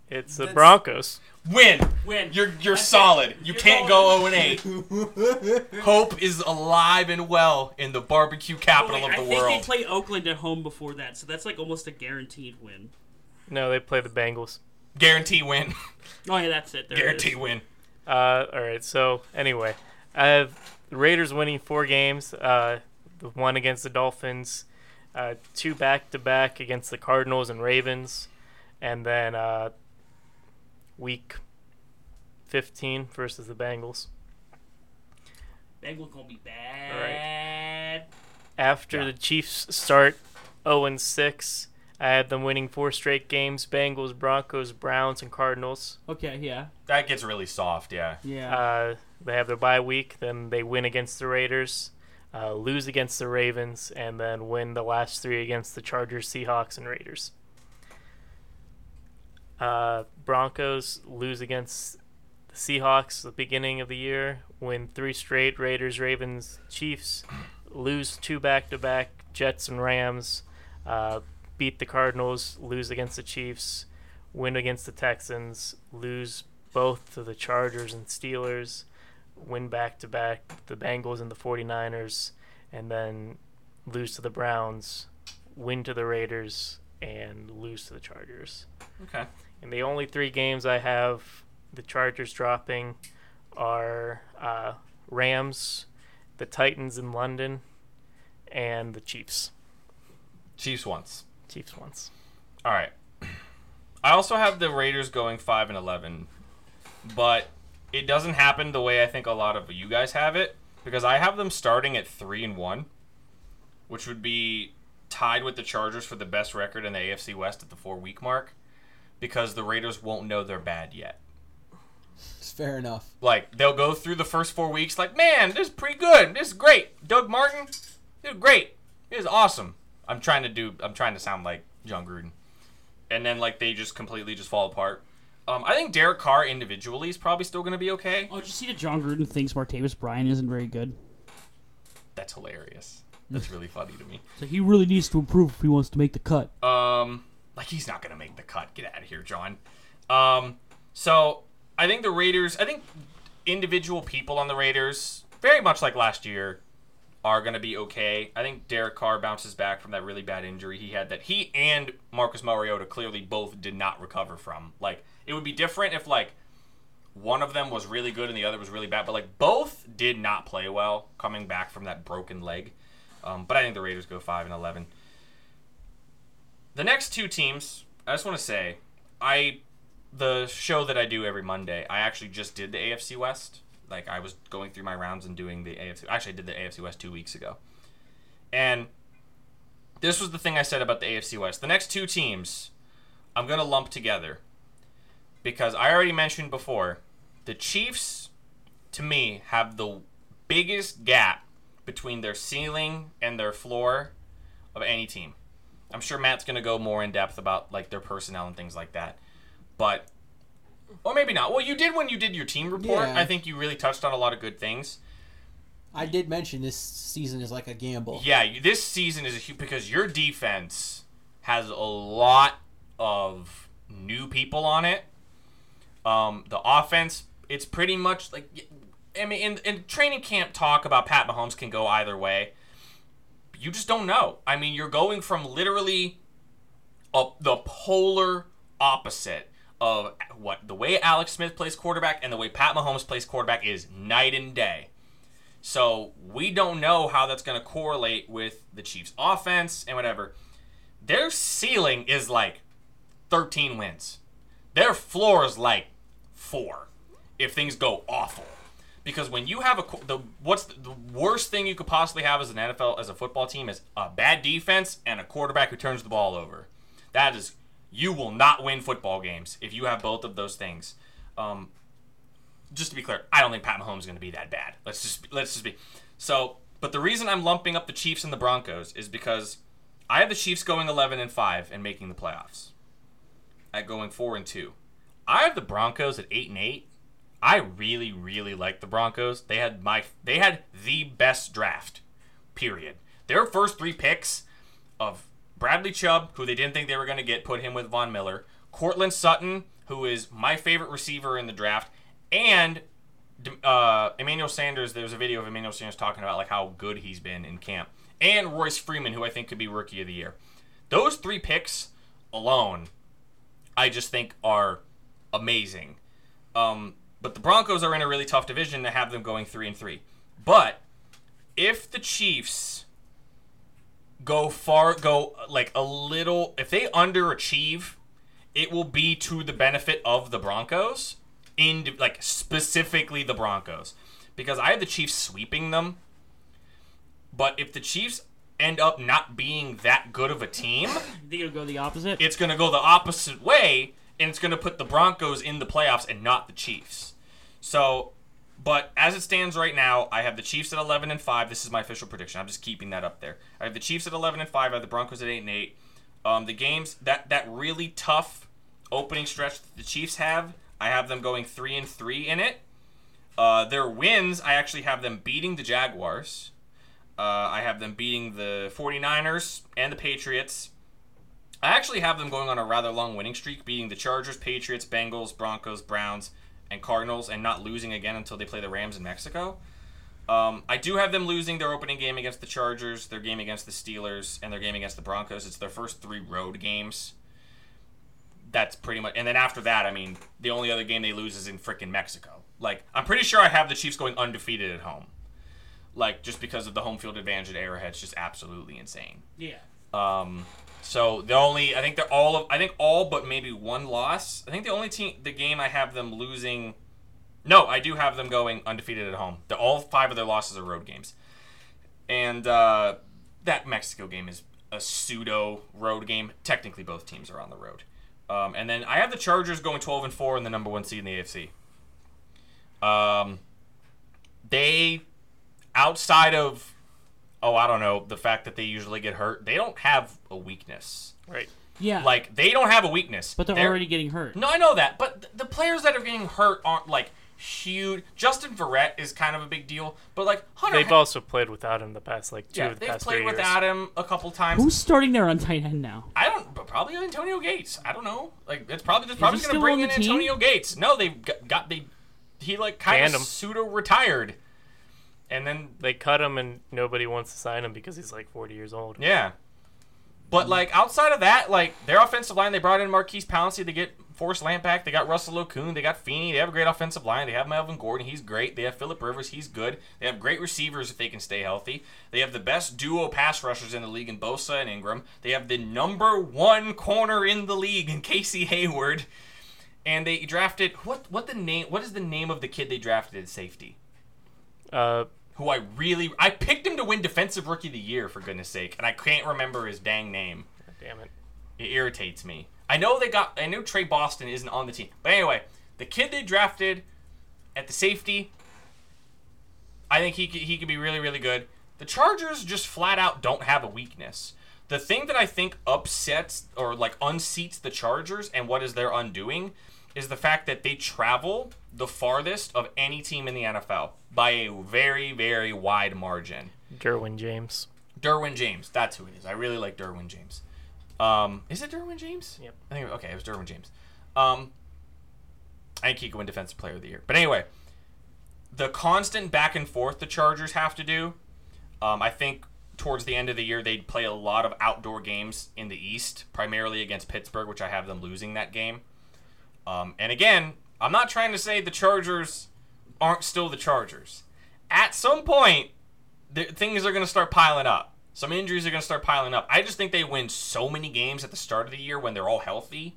It's the Broncos. Win. Win. You're you're That's solid. it. You You're can't going- go 0 and 8. *laughs* Hope is alive and well in the barbecue Oh, capital wait, of the I think world. they play Oakland at home before that, so that's like almost a guaranteed win. No, they play the Bengals. Guarantee win. *laughs* Oh yeah, that's it. There it is. Guarantee win. Uh, all right. So anyway, I have the Raiders winning four games. Uh, the one against the Dolphins, uh, two back to back against the Cardinals and Ravens, and then uh, week fifteen versus the Bengals. Bengals gonna be bad. After Yeah. the Chiefs start 0 and 6, I had them winning four straight games: Bengals, Broncos, Browns, and Cardinals. Okay, yeah, That gets really soft, yeah. yeah. Uh, they have their bye week, then they win against the Raiders, uh, lose against the Ravens, and then win the last three against the Chargers, Seahawks, and Raiders. Uh, Broncos lose against the Seahawks at the beginning of the year, win three straight Raiders, Ravens, Chiefs, lose two back to back Jets and Rams, uh, beat the Cardinals, lose against the Chiefs, win against the Texans, lose both to the Chargers and Steelers, win back to back the Bengals and the 49ers, and then lose to the Browns, win to the Raiders, and lose to the Chargers. Okay. And the only three games I have the Chargers dropping are uh, Rams, the Titans in London, and the Chiefs. Chiefs once. Chiefs once. All right. I also have the Raiders going 5 and 11, but it doesn't happen the way I think a lot of you guys have it because I have them starting at 3 and 1, which would be tied with the Chargers for the best record in the AFC West at the 4-week mark because the Raiders won't know they're bad yet. It's fair enough. Like they'll go through the first 4 weeks like, "Man, this is pretty good. This is great. Doug Martin, this is great. This is awesome." I'm trying to do I'm trying to sound like Jon Gruden and then like they just completely just fall apart. Um, I think Derek Carr individually is probably still going to be okay. oh, did you see that Jon Gruden thinks Martavis Bryant isn't very good? That's hilarious. That's really funny to me. So he really needs to improve if he wants to make the cut. Um, like he's not going to make the cut. Get out of here, Jon. Um, so I think the Raiders. I think individual people on the Raiders, very much like last year, are going to be okay. I think Derek Carr bounces back from that really bad injury he had that he and Marcus Mariota clearly both did not recover from. Like it would be different if like one of them was really good and the other was really bad, but like both did not play well coming back from that broken leg. Um, but I think the Raiders go five and eleven. The next two teams, I just want to say, I the show that I do every Monday, I actually just did the AFC West. Like I was going through my rounds and doing the AFC. Actually, I did the AFC West two weeks ago, and this was the thing I said about the AFC West. The next two teams, I'm gonna lump together because I already mentioned before, the Chiefs, to me, have the biggest gap between their ceiling and their floor of any team. I'm sure Matt's gonna go more in depth about like their personnel and things like that, but or maybe not. Well, you did when you did your team report. Yeah. I think you really touched on a lot of good things. I did mention this season is like a gamble. Yeah, this season is a huge because your defense has a lot of new people on it. Um, the offense, it's pretty much like I mean, in, in training camp talk about Pat Mahomes can go either way. You just don't know. I mean, you're going from literally a, the polar opposite of what the way Alex Smith plays quarterback and the way Pat Mahomes plays quarterback is night and day. So we don't know how that's going to correlate with the Chiefs' offense and whatever. Their ceiling is like 13 wins. Their floor is like four if things go awful. Because when you have a the what's the, the worst thing you could possibly have as an NFL as a football team is a bad defense and a quarterback who turns the ball over. That is you will not win football games if you have both of those things. Um, just to be clear, I don't think Pat Mahomes is going to be that bad. Let's just let's just be so. But the reason I'm lumping up the Chiefs and the Broncos is because I have the Chiefs going 11 and five and making the playoffs. At going four and two, I have the Broncos at eight and eight. I really, really like the Broncos. They had my they had the best draft. Period. Their first three picks of Bradley Chubb, who they didn't think they were going to get, put him with Von Miller. Courtland Sutton, who is my favorite receiver in the draft, and uh, Emmanuel Sanders. There's a video of Emmanuel Sanders talking about like how good he's been in camp, and Royce Freeman, who I think could be Rookie of the Year. Those three picks alone, I just think are amazing. Um, but the Broncos are in a really tough division to have them going three and three. But if the Chiefs go far, go like a little, if they underachieve, it will be to the benefit of the Broncos, in like specifically the Broncos, because I have the Chiefs sweeping them. But if the Chiefs end up not being that good of a team, *laughs* They gonna go the opposite. it's going to go the opposite way, and it's going to put the Broncos in the playoffs and not the Chiefs. So, but as it stands right now, I have the Chiefs at 11 and 5. This is my official prediction. I'm just keeping that up there. I have the Chiefs at 11 and 5. I have the Broncos at 8 and 8. Um, the games that that really tough opening stretch that the Chiefs have, I have them going 3 and 3 in it. Uh, their wins, I actually have them beating the Jaguars. Uh, I have them beating the 49ers and the Patriots. I actually have them going on a rather long winning streak, beating the Chargers, Patriots, Bengals, Broncos, Browns, and Cardinals, and not losing again until they play the Rams in Mexico. Um, I do have them losing their opening game against the Chargers, their game against the Steelers, and their game against the Broncos. It's their first three road games. That's pretty much. And then after that, I mean, the only other game they lose is in freaking Mexico. Like, I'm pretty sure I have the Chiefs going undefeated at home. Like, just because of the home field advantage at Arrowhead, it's just absolutely insane. yeah. Um, so the only I think they're all of I think all but maybe one loss. I think the only team the game I have them losing. No, I do have them going undefeated at home. The, all five of their losses are road games, and uh, that Mexico game is a pseudo road game. Technically, both teams are on the road. Um, and then I have the Chargers going 12 and four and the number one seed in the AFC. Um, they outside of oh I don't know the fact that they usually get hurt, they don't have a weakness. Right. Yeah. Like they don't have a weakness. but they're, already getting hurt. no, I know that, but th- the players that are getting hurt aren't like huge. Justin Verrett is kind of a big deal, but like Hunter, They've Ha- also played without him the past like two yeah, of the they've past played three years. without him a couple times. Who's starting there on tight end now? I don't, but probably Antonio Gates. I don't know. Like it's probably they're probably going to still bring in the team? Antonio Gates. No, they got, got they he like kind of pseudo retired, and then They cut him and nobody wants to sign him because he's like 40 years old. Yeah. But like outside of that, like their offensive line, they brought in Maurkice Pouncey. They get Forrest Lamp back. They got Russell Okung. They got Feeney. They have a great offensive line. They have Melvin Gordon. He's great. They have Philip Rivers. He's good. They have great receivers if they can stay healthy. They have the best duo pass rushers in the league in Bosa and Ingram. They have the number one corner in the league in Casey Hayward. And they drafted what? What the name? What is the name of the kid they drafted at safety? Uh, who I really I picked him to win defensive rookie of the year for goodness sake, and I can't remember his dang name. damn it. It irritates me. I know they got I know Tre Boston isn't on the team. But anyway, the kid they drafted at the safety I think he could, he could be really really good. The Chargers just flat out don't have a weakness. The thing that I think upsets or like unseats the Chargers and what is their undoing is the fact that they travel the farthest of any team in the NFL by a very very wide margin. Derwin James. Derwin James. That's who it is. I really like Derwin James. Um, is it Derwin James? Yep. I think okay, it was Derwin James. Um, I think he could win Defensive Player of the Year. But anyway, the constant back and forth the Chargers have to do. Um, I think towards the end of the year they'd play a lot of outdoor games in the East, primarily against Pittsburgh, which I have them losing that game. Um, and again, I'm not trying to say the Chargers aren't still the Chargers. At some point, the, things are going to start piling up. Some injuries are going to start piling up. I just think they win so many games at the start of the year when they're all healthy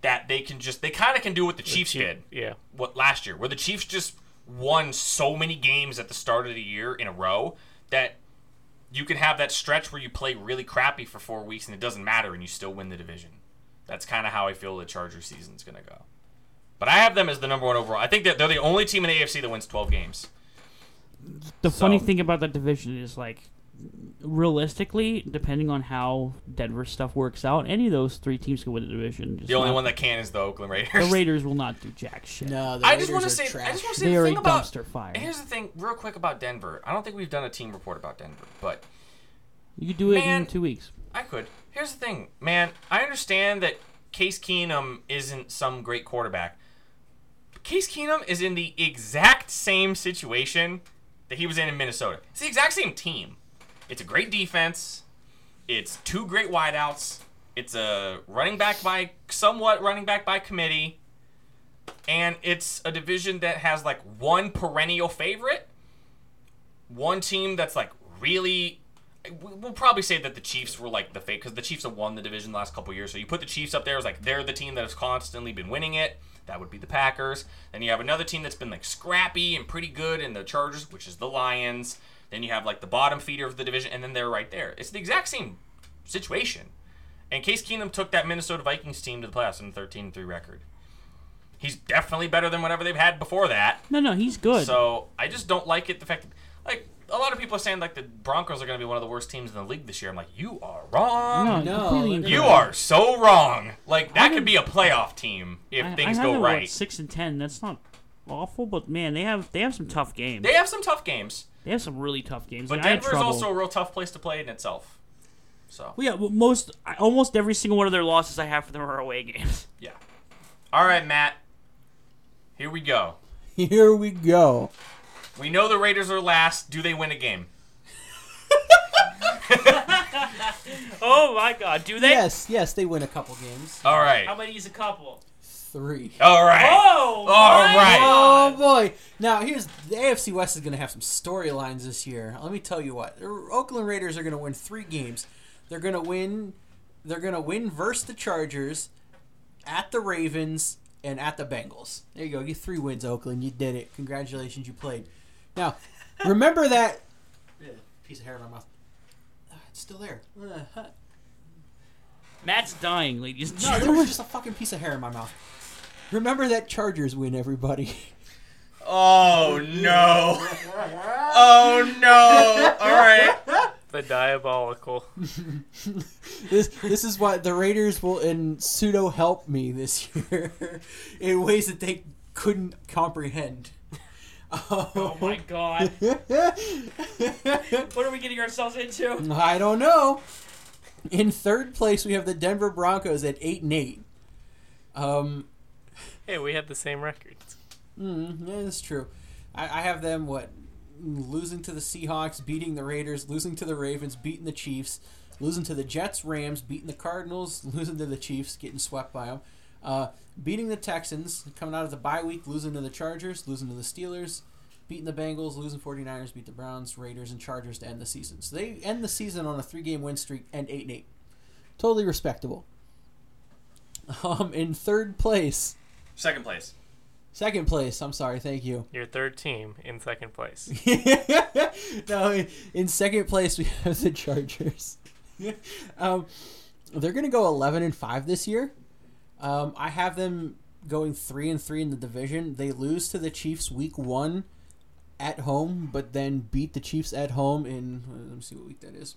that they can just they kind of can do what the Chiefs Chief- did Yeah. what last year, where the Chiefs just won so many games at the start of the year in a row that you can have that stretch where you play really crappy for four weeks and it doesn't matter and you still win the division. That's kind of how I feel the Chargers season's going to go. But I have them as the number one overall. I think that they're the only team in the AFC that wins 12 games. The funny thing about that division is like realistically, depending on how Denver stuff works out, any of those three teams can win the division. Just The only not- one that can is the Oakland Raiders. the Raiders will not do jack shit. No, the I just want to are say, trash. I just want to say They the are a thing about. dumpster fire. Here's the thing, real quick about Denver. I don't think we've done a team report about Denver, but You could do it in two weeks. I could. Here's the thing, man. I understand that Case Keenum isn't some great quarterback. Case Keenum is in the exact same situation that he was in in Minnesota. It's the exact same team. It's a great defense. It's two great wideouts. It's a running back by somewhat running back by committee. And it's a division that has like one perennial favorite, one team that's like really we- we'll probably say that the Chiefs were like the fake because the Chiefs have won the division the last couple years. So you put the Chiefs up there as like they're the team that has constantly been winning it. That would be the Packers. Then you have another team that's been like scrappy and pretty good in the Chargers, which is the Lions. Then you have like the bottom feeder of the division, and then they're right there. It's the exact same situation. And Case Keenum took that Minnesota Vikings team to the playoffs in a 13-3 record. He's definitely better than whatever they've had before that. No, no, he's good. So I just don't like it. The fact, that, like a lot of people are saying, like the Broncos are going to be one of the worst teams in the league this year. I'm like, you are wrong. no, no, You are so wrong. Like that could be a playoff team if I- things I go have them, what, right. six and ten. That's not awful, but man, they have they have some tough games. They have some tough games, They have some really tough games. but Like, I had Denver is also a real tough place to play in itself. So Well, yeah, well, most I- almost every single one of their losses I have for them are away games. *laughs* yeah. All right, Matt. Here we go. Here we go. We know the Raiders are last. Do they win a game? *laughs* Oh my God, do they? Yes, yes, they win a couple games. All right. How many is a couple? Three. All right. Oh, All my. Oh boy! Now here's the AFC West is going to have some storylines this year. Let me tell you what: the Oakland Raiders are going to win three games. They're going to win. They're going to win versus the Chargers, at the Ravens, and at the Bengals. There you go. You three wins, Oakland. You did it. Congratulations, you played. Now, remember that Yeah, piece of hair in my mouth. Ah, it's still there. Uh, huh. Matt's dying, ladies and No, there gentlemen. was just a fucking piece of hair in my mouth. Remember that Chargers win, everybody. *laughs* Oh no. Oh no. All right. The diabolical. *laughs* this this is what the Raiders will in pseudo help me this year *laughs* in ways that they couldn't comprehend. Oh my *laughs* God, what are we getting ourselves into? I don't know. In third place, we have the Denver Broncos at eight and eight. Um, Hey, we have the same records. mm, yeah, that's true. I, I have them what losing to the Seahawks, beating the Raiders, losing to the Ravens, beating the Chiefs, losing to the Jets, Rams, beating the Cardinals, *laughs* losing to the Chiefs, getting swept by them, uh, beating the Texans, coming out of the bye week, losing to the Chargers, losing to the Steelers, beating the Bengals, losing 49ers, beat the Browns, Raiders, and Chargers to end the season. So they end the season on a three-game win streak and eight and eight. Totally respectable. Um, in third place, Second place. second place. I'm sorry, thank you. Your third team in second place. *laughs* no, in, in second place we have the Chargers. *laughs* um, they're gonna go eleven and five this year. Um, I have them going three and three in the division. They lose to the Chiefs week one at home, but then beat the Chiefs at home in. Let me see what week that is.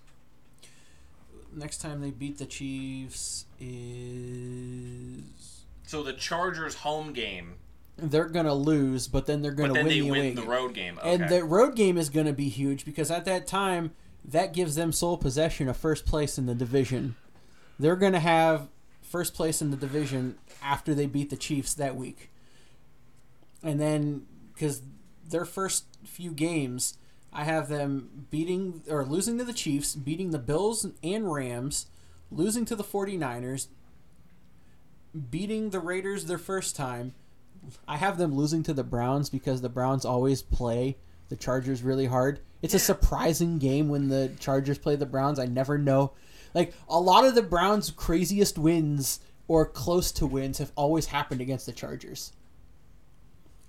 Next time they beat the Chiefs is So the Chargers home game, they're gonna lose, but then they're gonna but then win they the win the game. road game. Okay. And the road game is going to be huge because at that time, that gives them sole possession of first place in the division. They're going to have first place in the division after they beat the Chiefs that week. And then, because their first few games, I have them beating or losing to the Chiefs, beating the Bills and Rams, losing to the 49ers, beating the Raiders their first time, I have them losing to the Browns because the Browns always play the Chargers really hard. It's a surprising game when the Chargers play the Browns. I never know. Like a lot of the Browns' craziest wins or close to wins have always happened against the Chargers.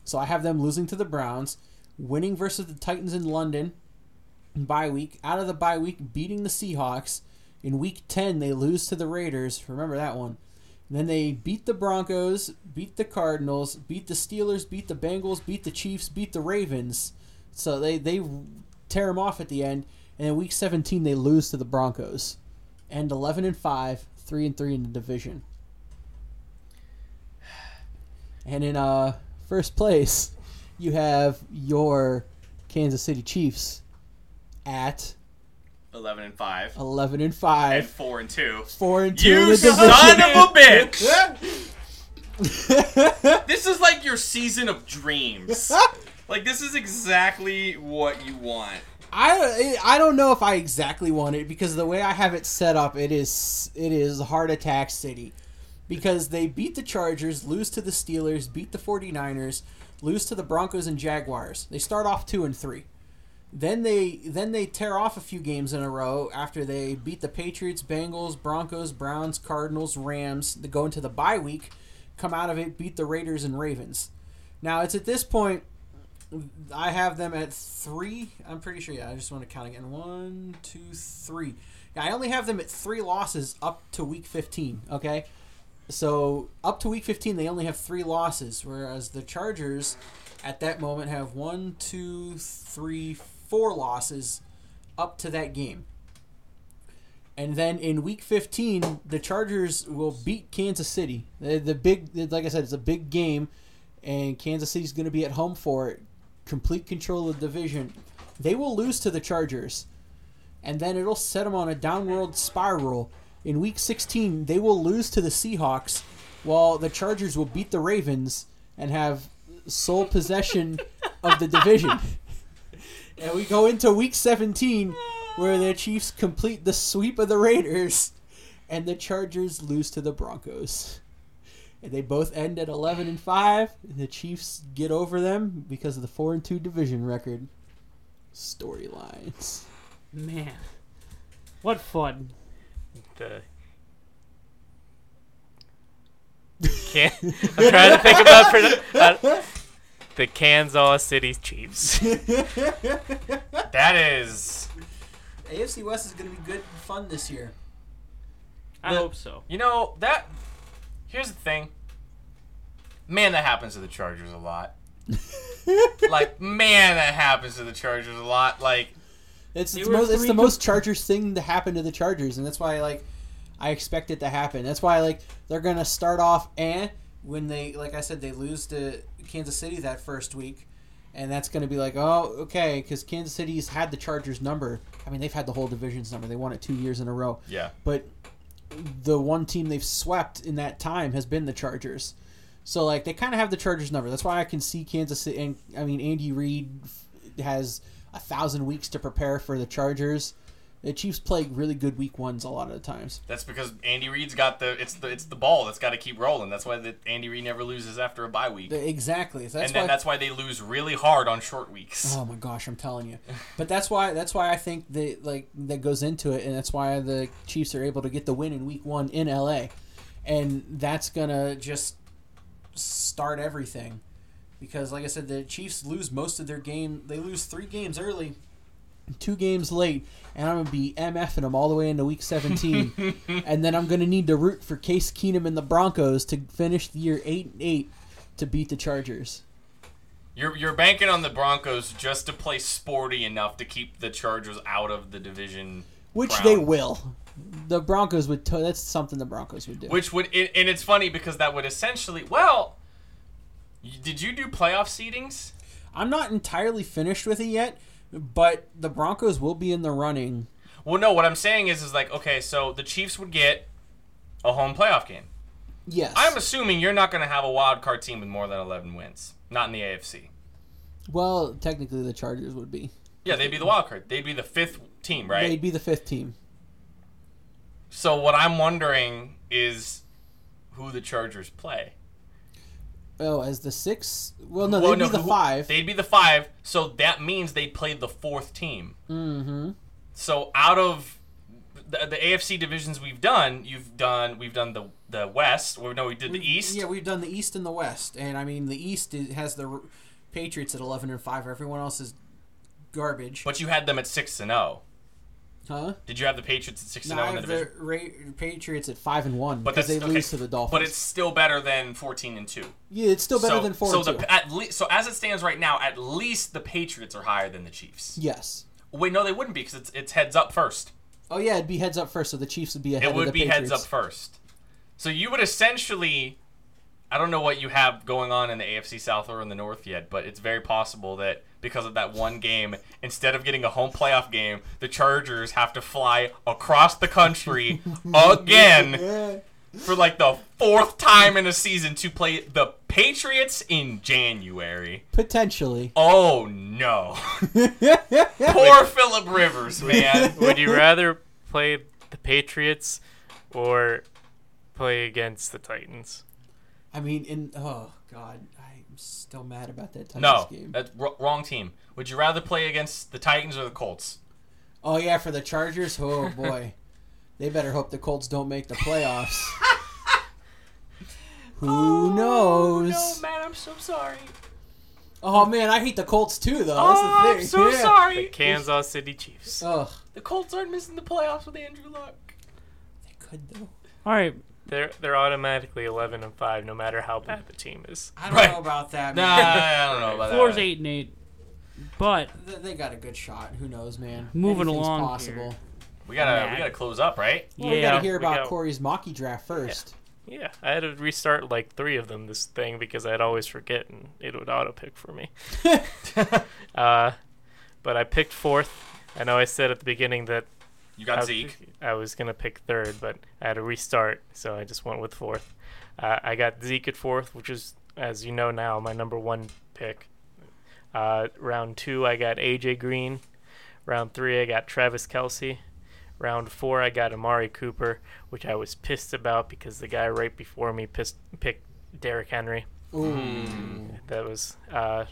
So I have them losing to the Browns, winning versus the Titans in London, in bye week. Out of the bye week, beating the Seahawks. In week 10, they lose to the Raiders. Remember that one. then they beat the Broncos, beat the Cardinals, beat the Steelers, beat the Bengals, beat the Chiefs, beat the Ravens. So they, they tear them off at the end. And in week 17, they lose to the Broncos. And 11 and 5, 3 and 3 in the division. And in uh, first place, you have your Kansas City Chiefs at 11 and 5. 11 and 5. And 5, 4 and 2. 4 and 2 in You son of a bitch! *laughs* this is like your season of dreams. *laughs* Like, this is exactly what you want. I I don't know if I exactly want it because the way I have it set up, it is it is heart attack city. Because they beat the Chargers, lose to the Steelers, beat the 49ers, lose to the Broncos and Jaguars. They start off 2 and 3. Then they then they tear off a few games in a row after they beat the Patriots, Bengals, Broncos, Browns, Cardinals, Rams. They go into the bye week, come out of it, beat the Raiders and Ravens. Now it's at this point I have them at three. I'm pretty sure. Yeah, I just want to count again. One, two, three. Yeah, I only have them at three losses up to week 15. Okay, so up to week 15, they only have three losses, whereas the Chargers at that moment have one, two, three, four losses up to that game. And then in week 15, the Chargers will beat Kansas City. The, the big, like I said, it's a big game, and Kansas City's going to be at home for it. Complete control of the division. They will lose to the Chargers, and then it'll set them on a downward spiral. In week 16, they will lose to the Seahawks, while the Chargers will beat the Ravens and have sole possession of the division. *laughs* And we go into week 17 where the Chiefs complete the sweep of the Raiders and the Chargers lose to the Broncos. And they both end at 11 and 5 and the Chiefs get over them because of the 4 and 2 division record. Storylines. Man, what fun! The can I'm trying to think about pro- uh, the Kansas City Chiefs. *laughs* That is. AFC West is going to be good and fun this year. I The- hope so. You know, that. Here's the thing. Man, that happens to the Chargers a lot. *laughs* like, man, that happens to the Chargers a lot. Like, It's, it's, most, it's the com- most Chargers thing to happen to the Chargers, and that's why like I expect it to happen. That's why like they're gonna start off and when they like I said they lose to Kansas City that first week, and that's gonna be like oh okay because Kansas City's had the Chargers number. I mean they've had the whole division's number. They won it two years in a row, yeah. but the one team they've swept in that time has been the Chargers. So like they kind of have the Chargers number. That's why I can see Kansas City. And I mean Andy Reid has a thousand weeks to prepare for the Chargers. The Chiefs play really good week ones a lot of the times. That's because Andy Reid's got the it's the it's the ball that's got to keep rolling. That's why the, Andy Reid never loses after a bye week, Exactly. That's and then why. that's why they lose really hard on short weeks. Oh my gosh, I'm telling you. *laughs* But that's why that's why I think they like that goes into it, and that's why the Chiefs are able to get the win in Week One in LA, and that's gonna just start everything, because like I said, the Chiefs lose most of their game. They lose three games early, two games late, and I'm gonna be mfing them all the way into Week 17, *laughs* and then I'm gonna need to root for Case Keenum and the Broncos to finish the year eight and eight to beat the Chargers. You're you're banking on the Broncos just to play sporty enough to keep the Chargers out of the division, Which crown. they will. The Broncos would. That's something the Broncos would do. Which would and it's funny because that would essentially well. Did you do playoff seedings? I'm not entirely finished with it yet, but the Broncos will be in the running. Well, no. What I'm saying is, is like okay, so the Chiefs would get a home playoff game. Yes. I'm assuming you're not going to have a wild card team with more than 11 wins. Not in the AFC. well, technically, the Chargers would be. Yeah, they'd be the wild card. They'd be the fifth team, right? They'd be the fifth team. So what I'm wondering is who the Chargers play. Oh, as the six? Well, no, Well, they'd be the who- five. They'd be the five. So that means they played the fourth team. mm-hmm. So out of the, the AFC divisions we've done, you've done we've done the the West. Or no, we did the East. Yeah, we've done the East and the West, and I mean the East is, has the Patriots at eleven and five. Everyone else is garbage. But you had them at six and zero. Huh? Did you have the Patriots at six and zero oh in the have division? the Ra- Patriots at five and one But they that's- lose to the Dolphins. But it's still better than fourteen and two. yeah, it's still better so, than four so and two. the at least so as it stands right now, at least the Patriots are higher than the Chiefs. yes. Wait, no, they wouldn't be because it's it's heads up first. Oh yeah, it'd be heads up first, so the Chiefs would be ahead It would of the be Patriots. heads up first. So you would essentially, I don't know what you have going on in the AFC South or in the North yet, but it's very possible that because of that one game, instead of getting a home playoff game, the Chargers have to fly across the country *laughs* again for like the fourth time in a season to play the Patriots in January. Potentially. Oh no. *laughs* Poor Philip Rivers, man. *laughs* Would you rather play the Patriots or play against the Titans? I mean, in oh god, I'm still mad about that Titans No, game. that's wr- wrong team. Would you rather play against the Titans or the Colts? Oh yeah, for the Chargers. Oh *laughs* boy, they better hope the Colts don't make the playoffs. *laughs* Who knows? Oh, No, man, I'm so sorry. Oh man, I hate the Colts too, though. Oh, That's the oh, I'm so Yeah. The. Kansas City Chiefs. Ugh, The Colts aren't missing the playoffs with Andrew Luck. they could though. All right. They're they're automatically 11 and 5 no matter how bad the team is. I don't Right. know about that. Nah, Man. I don't know about Floor's that. eight and eight. But They- they got a good shot. Who knows, man? Moving Anything's along possible. here. We gotta, Nah. we gotta close up, right? Well, we yeah, gotta hear we about got- Corey's Mocky draft first. Yeah, I had to restart like three of them this thing because I'd always forget and it would auto pick for me. *laughs* uh, but I picked fourth. I know I said at the beginning that You I, got was- Zeke. I was gonna pick third, but I had to restart, so I just went with fourth. Uh, I got Zeke at fourth, which is, as you know now, my number one pick. Uh, round two, I got AJ Green. Round three, I got Travis Kelce. Round four, I got Amari Cooper, which I was pissed about because the guy right before me pissed, picked Derrick Henry. Ooh. That was uh,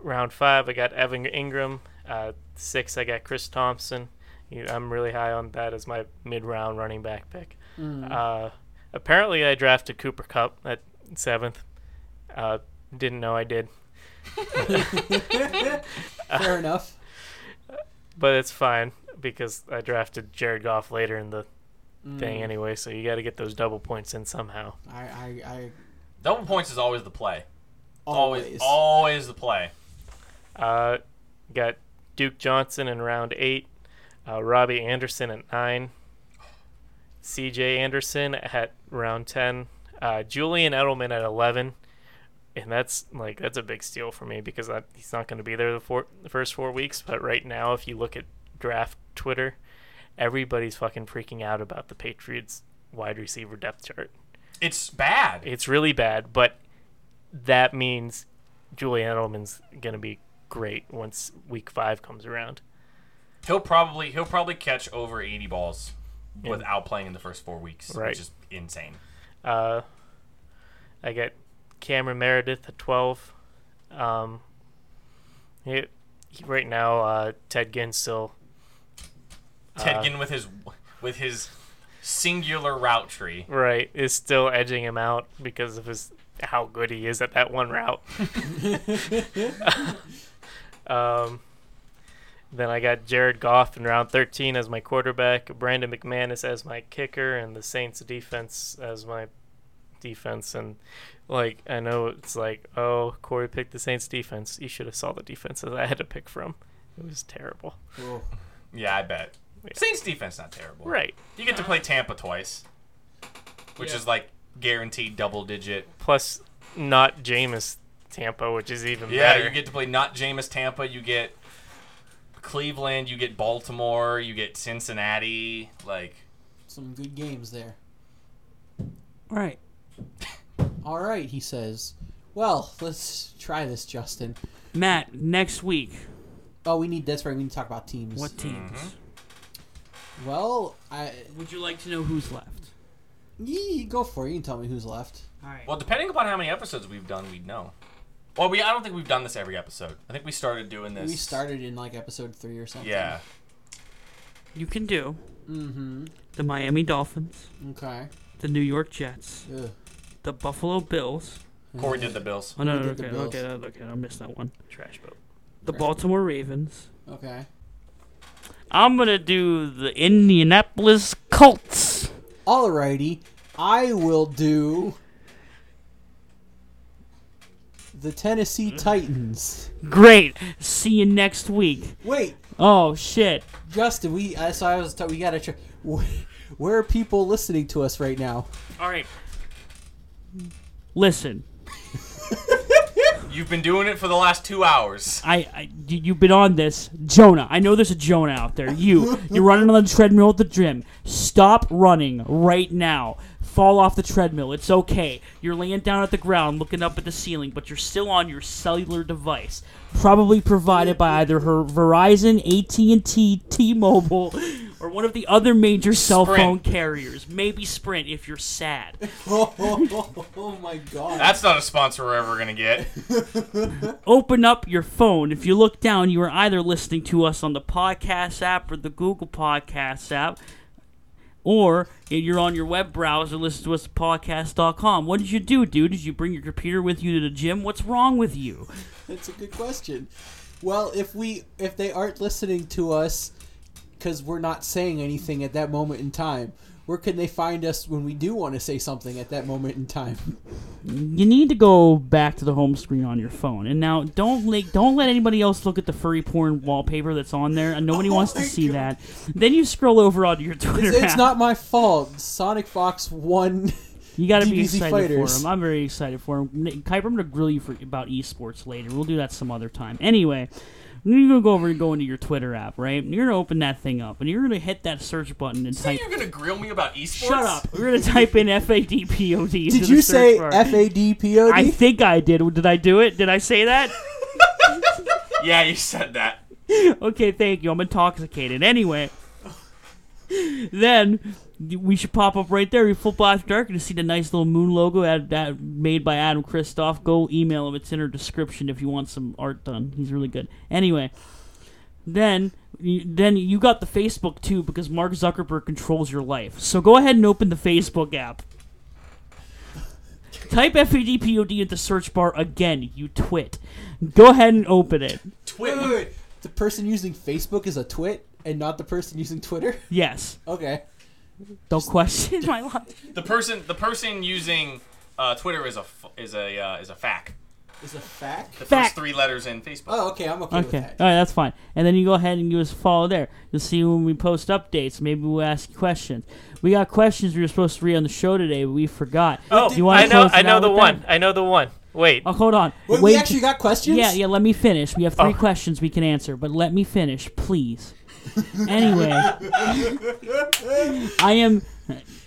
round five. I got Evan Engram. Uh, six, I got Chris Thompson. You- I'm really high on that as my mid-round running back pick. Mm. Uh, apparently, I drafted Cooper Kupp at seventh. Uh, didn't know I did, *laughs* Fair enough. *laughs* but it's fine because I drafted Jared Goff later in the Mm. thing anyway. So you got to get those double points in somehow. I, I, I Double points is always the play. Always, always. always the play. Uh, got Duke Johnson in round eight, uh, Robby Anderson at nine, C.J. Anderson at round ten, uh, Julian Edelman at eleven, and that's like that's a big steal for me because I, he's not going to be there the, four, the first four weeks. But right now, if you look at draft Twitter, everybody's fucking freaking out about the Patriots wide receiver depth chart. It's bad. It's really bad, but that means Julian Edelman's gonna be great once week five comes around. He'll probably he'll probably catch over 80 balls Yeah. without playing in the first four weeks, Right. which is insane. Uh, I got Cameron Meredith at twelve. Um, he, he- right now, uh, Ted Ginn still. Ted uh, Ginn with his with his singular route tree. right is still edging him out because of his how good he is at that one route. *laughs* *laughs* um, then I got Jared Goff in round 13 as my quarterback, Brandon McManus as my kicker, and the Saints defense as my defense. And like I know it's like, oh, Corey picked the Saints defense. You should have saw the defenses I had to pick from. It was terrible. Ooh. Yeah, I bet. Yeah. Saints defense not terrible. Right. You get to play Tampa twice, which Yeah. is like guaranteed double digit. Plus, not Jameis Tampa, which is even Yeah, better. you get to play not Jameis Tampa. You get Cleveland. You get Baltimore. You get Cincinnati. Like Some good games there. all right. *laughs* All right, he says. Well, let's try this, Justin. Matt, next week, Oh, we need that's right. We need to talk about teams. what teams? Mm-hmm. Well, I Would you like to know who's left? ye, go for it. You can tell me who's left. All right. Well, depending upon how many episodes we've done, we'd know. Well, we I don't think we've done this every episode. I think we started doing this. We started in like episode three or something. Yeah. you can do Mm-hmm. the Miami Dolphins, Okay. the New York Jets, Ugh. the Buffalo Bills. Corey did the Bills. Oh no, Who no, did the okay, Bills? okay, okay, okay, I missed that one. Trash boat. The Baltimore Ravens. Okay. I'm gonna do the Indianapolis Colts. Alrighty. I will do the Tennessee Titans. Great. See you next week. Wait, Oh shit. Justin, we uh, so I was t- we gotta check. *laughs* Where are people listening to us right now? All right. Listen, *laughs* You've been doing it for the last two hours. I, I you- you've been on this, Jonah. I know there's a Jonah out there. You, you're running on the treadmill at the gym. Stop running right now. Fall off the treadmill. It's okay. You're laying down at the ground, looking up at the ceiling, but you're still on your cellular device, probably provided by either her Verizon, AT&T, T-Mobile, or one of the other major cell Sprint. phone carriers. Maybe Sprint if you're sad. Oh, *laughs* oh my god. That's not a sponsor we're ever gonna get. *laughs* open up your phone. If you look down, you are either listening to us on the podcast app or the Google Podcast app, or you're on your web browser listening to us at podcast.com. What did you do, dude? Did you bring your computer with you to the gym? What's wrong with you? That's a good question. Well, if we if they aren't listening to us because we're not saying anything at that moment in time, where can they find us when we do want to say something at that moment in time? You need to go back to the home screen on your phone. And now don't like don't let anybody else look at the furry porn wallpaper that's on there. Nobody *laughs* Oh wants to see God. that. Then you scroll over onto your Twitter It's, it's not my fault. SonicFox won. You got to be excited fighters. for him. I'm very excited for him. Kuiper, I'm going to grill you for, about esports later. We'll do that some other time. Anyway, you're going to go over and go into your Twitter app, right? And you're going to open that thing up, and you're going to hit that search button and Say type. you're gonna grill me about esports? Shut up. We're going to type in FADPOD. into Did the you search say bar. F A D P O I D? think I did. Did I do it? Did I say that? *laughs* Yeah, you said that. *laughs* okay, thank you. I'm intoxicated. Anyway, *laughs* then we should pop up right there. We flip after dark and see the nice little moon logo ad, that made by Adam Kristoff. Go email him. It's in our description if you want some art done. He's really good. Anyway, then you- then you got the Facebook too because Mark Zuckerberg controls your life. So go ahead and open the Facebook app. *laughs* Type FADPOD into the search bar again, you twit. Go ahead and open it. Wait, wait, wait. The person using Facebook is a twit and not the person using Twitter? *laughs* Yes. Okay. Don't question my logic. The person, the person using uh, Twitter is a f- is a uh, is a fact. Is a fact? The Fact. first three letters in Facebook. Oh, okay. I'm okay, Okay. with All that. right, that's fine. And then you go ahead and you just follow there. You'll see when we post updates. Maybe we'll ask you questions. We got questions we were supposed to read on the show today, but we forgot. Oh, Do you wanna I know, close it I know out the with one. that? I know the one. Wait. Oh, hold on. Wait, Wait we actually got questions? Yeah, yeah. Let me finish. We have three Oh. questions we can answer, but let me finish, please. Anyway, I am.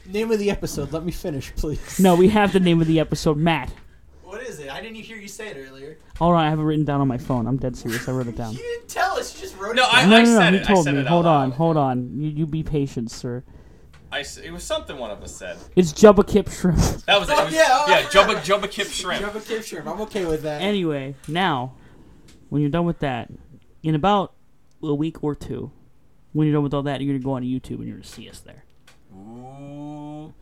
Name of the episode. Let me finish, please. No, we have the name of the episode, Matt. What is it? I didn't hear you say it earlier. All right, I have it written down on my phone. I'm dead serious. I wrote it down. *laughs* You didn't tell us. You just wrote No, it. I- down. No, no, no. said He it. Told me. Hold on, loud. hold on. You, you be patient, sir. I s- it was something one of us said. It's Jubba Kip Shrimp. *laughs* That was it. It was, *laughs* yeah, oh, yeah. forgot. Jubba Jubba Kip Shrimp. Java kip Shrimp. I'm okay with that. Anyway, now, when you're done with that, in about a week or two, when you're done with all that, you're gonna go on YouTube and you're gonna see us there. Ooh.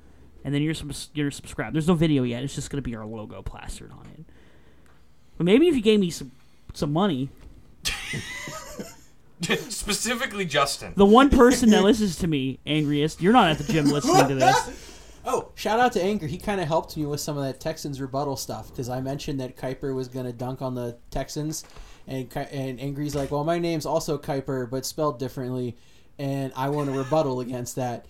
And then you're subs- you're subscribed. There's no video yet. It's just gonna be our logo plastered on it. But maybe if you gave me some some money, *laughs* Specifically, Justin. the one person that listens to me, angriest, you're not at the gym listening to this. *laughs* Oh, shout out to Anger. He kind of helped me with some of that Texans rebuttal stuff because I mentioned that Kuiper was going to dunk on the Texans, and Ki- and Angry's like, "Well, my name's also Kuiper, but spelled differently," and I want a rebuttal against that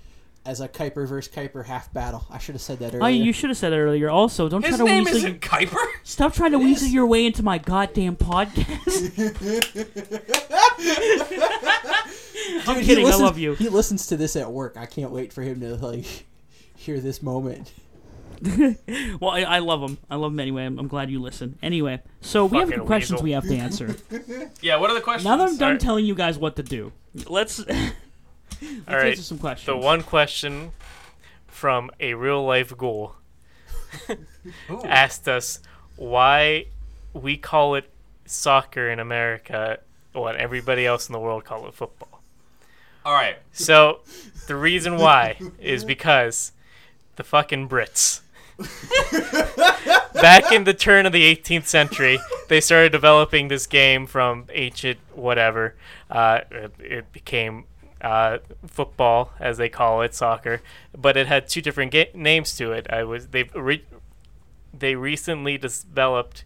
as a Kuiper versus Kuiper half battle. I should have said that earlier. Oh, you should have said it earlier. Also, don't His try to name weasel. isn't Kuiper. Stop trying to weasel your way into my goddamn podcast. *laughs* I'm Dude, he kidding. I love you. He listens to this at work. I can't wait for him to like *laughs* hear this moment. *laughs* Well, I, I love them. I love them anyway. I'm, I'm glad you listen. Anyway, so we have Fucking some questions weasel. we have to answer. *laughs* Yeah. What are the questions? now that I'm done Alright. telling you guys what to do, let's, *laughs* let's All right. answer some questions. The one question from a real life ghoul asked us why we call it soccer in America when everybody else in the world call it football. All right. So the reason why is because the fucking Brits. *laughs* Back in the turn of the 18th century, they started developing this game from ancient whatever. Uh, it, it became uh, football, as they call it, soccer, but it had two different ga- names to it. I was they re- they recently developed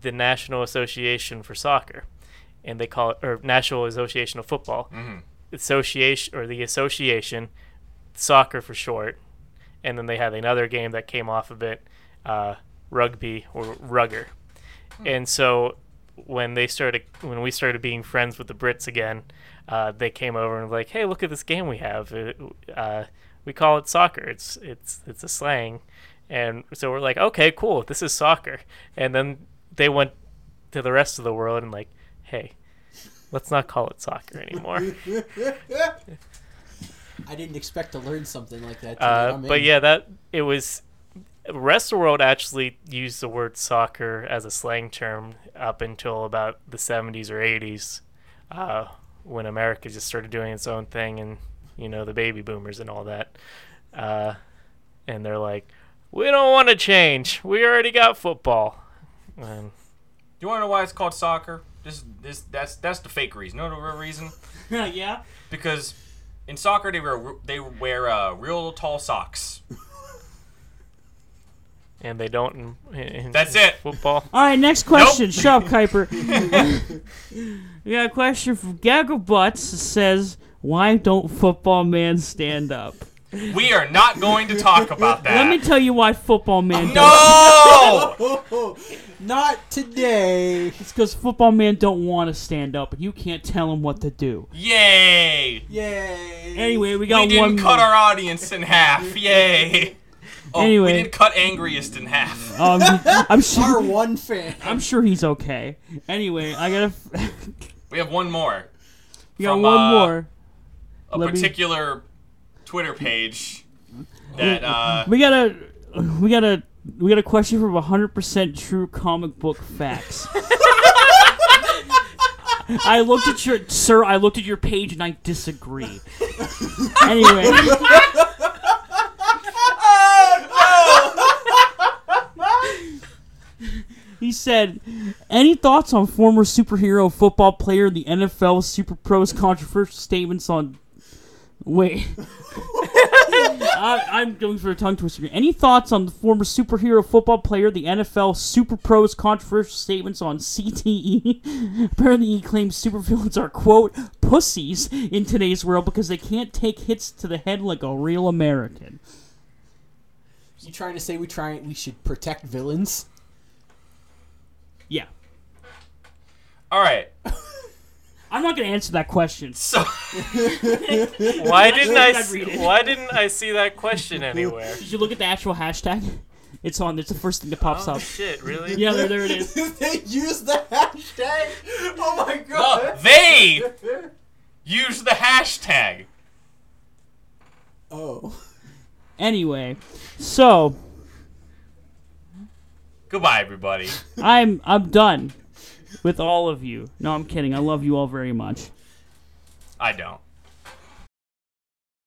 the National Association for Soccer, and they call it or National Association of Football association or the association soccer for short and then they had another game that came off of it uh, rugby or rugger. And so when they started when we started being friends with the brits again uh, they came over and were like hey look at this game we have. Uh, we call it soccer. It's it's it's a slang. And so we're like okay cool. This is soccer. And then they went to the rest of the world and like hey let's not call it soccer anymore *laughs* I didn't expect to learn something like that. Uh, but in. yeah, that it was. The rest of the world actually used the word soccer as a slang term up until about the 70s or 80s, uh, when America just started doing its own thing, and you know the baby boomers and all that. Uh, and they're like, "We don't want to change. We already got football." And Do you want to know why it's called soccer? This, this, that's that's the fake reason. You know the real reason? *laughs* yeah. Because in soccer they wear they wear uh, real tall socks. and they don't. In, in That's it. Football. All right, next question. Shut up, Kuiper. *laughs* we got a question from Gaggle Butts. It says, "Why don't football man stand up?" We are not going to talk about that. Let me tell you why football man don't. no. *laughs* not today. It's because football man don't want to stand up, and you can't tell him what to do. Yay! Yay! Anyway, we got one We didn't one. cut more. our audience in half. *laughs* Yay! Oh, Anyway. we didn't cut angriest in half. Um, I'm *laughs* sure our sure. one fan. I'm sure he's okay. Anyway, I gotta. *laughs* We have one more. we got From, one uh, more. A Let me- particular Twitter page that uh, We got a. We got a. We got a question from 100% true comic book facts. *laughs* I looked at your sir. I looked at your page and I disagree. anyway, *laughs* *laughs* he said, "Any thoughts on former superhero football player, the NFL Super Pros controversial statements on?" Wait. I, I'm going for a tongue twister. here. Any thoughts on the former superhero football player, the NFL Super Pros controversial statements on CTE? *laughs* Apparently, he claims supervillains are, quote, pussies in today's world because they can't take hits to the head like a real American. You trying to say we try we should protect villains? Yeah. all right. I'm not going to answer that question. *laughs* So *laughs* Why didn't I? I'd s- read it. Why didn't I see that question anywhere? Did you look at the actual hashtag? It's on. It's the first thing that pops up. Oh up. shit! Really? Yeah, there, there it is. *laughs* they use the hashtag. Oh my god. they use the hashtag. Oh. Anyway, so Goodbye, everybody. I'm I'm done with all of you. No, I'm kidding. I love you all very much. I don't.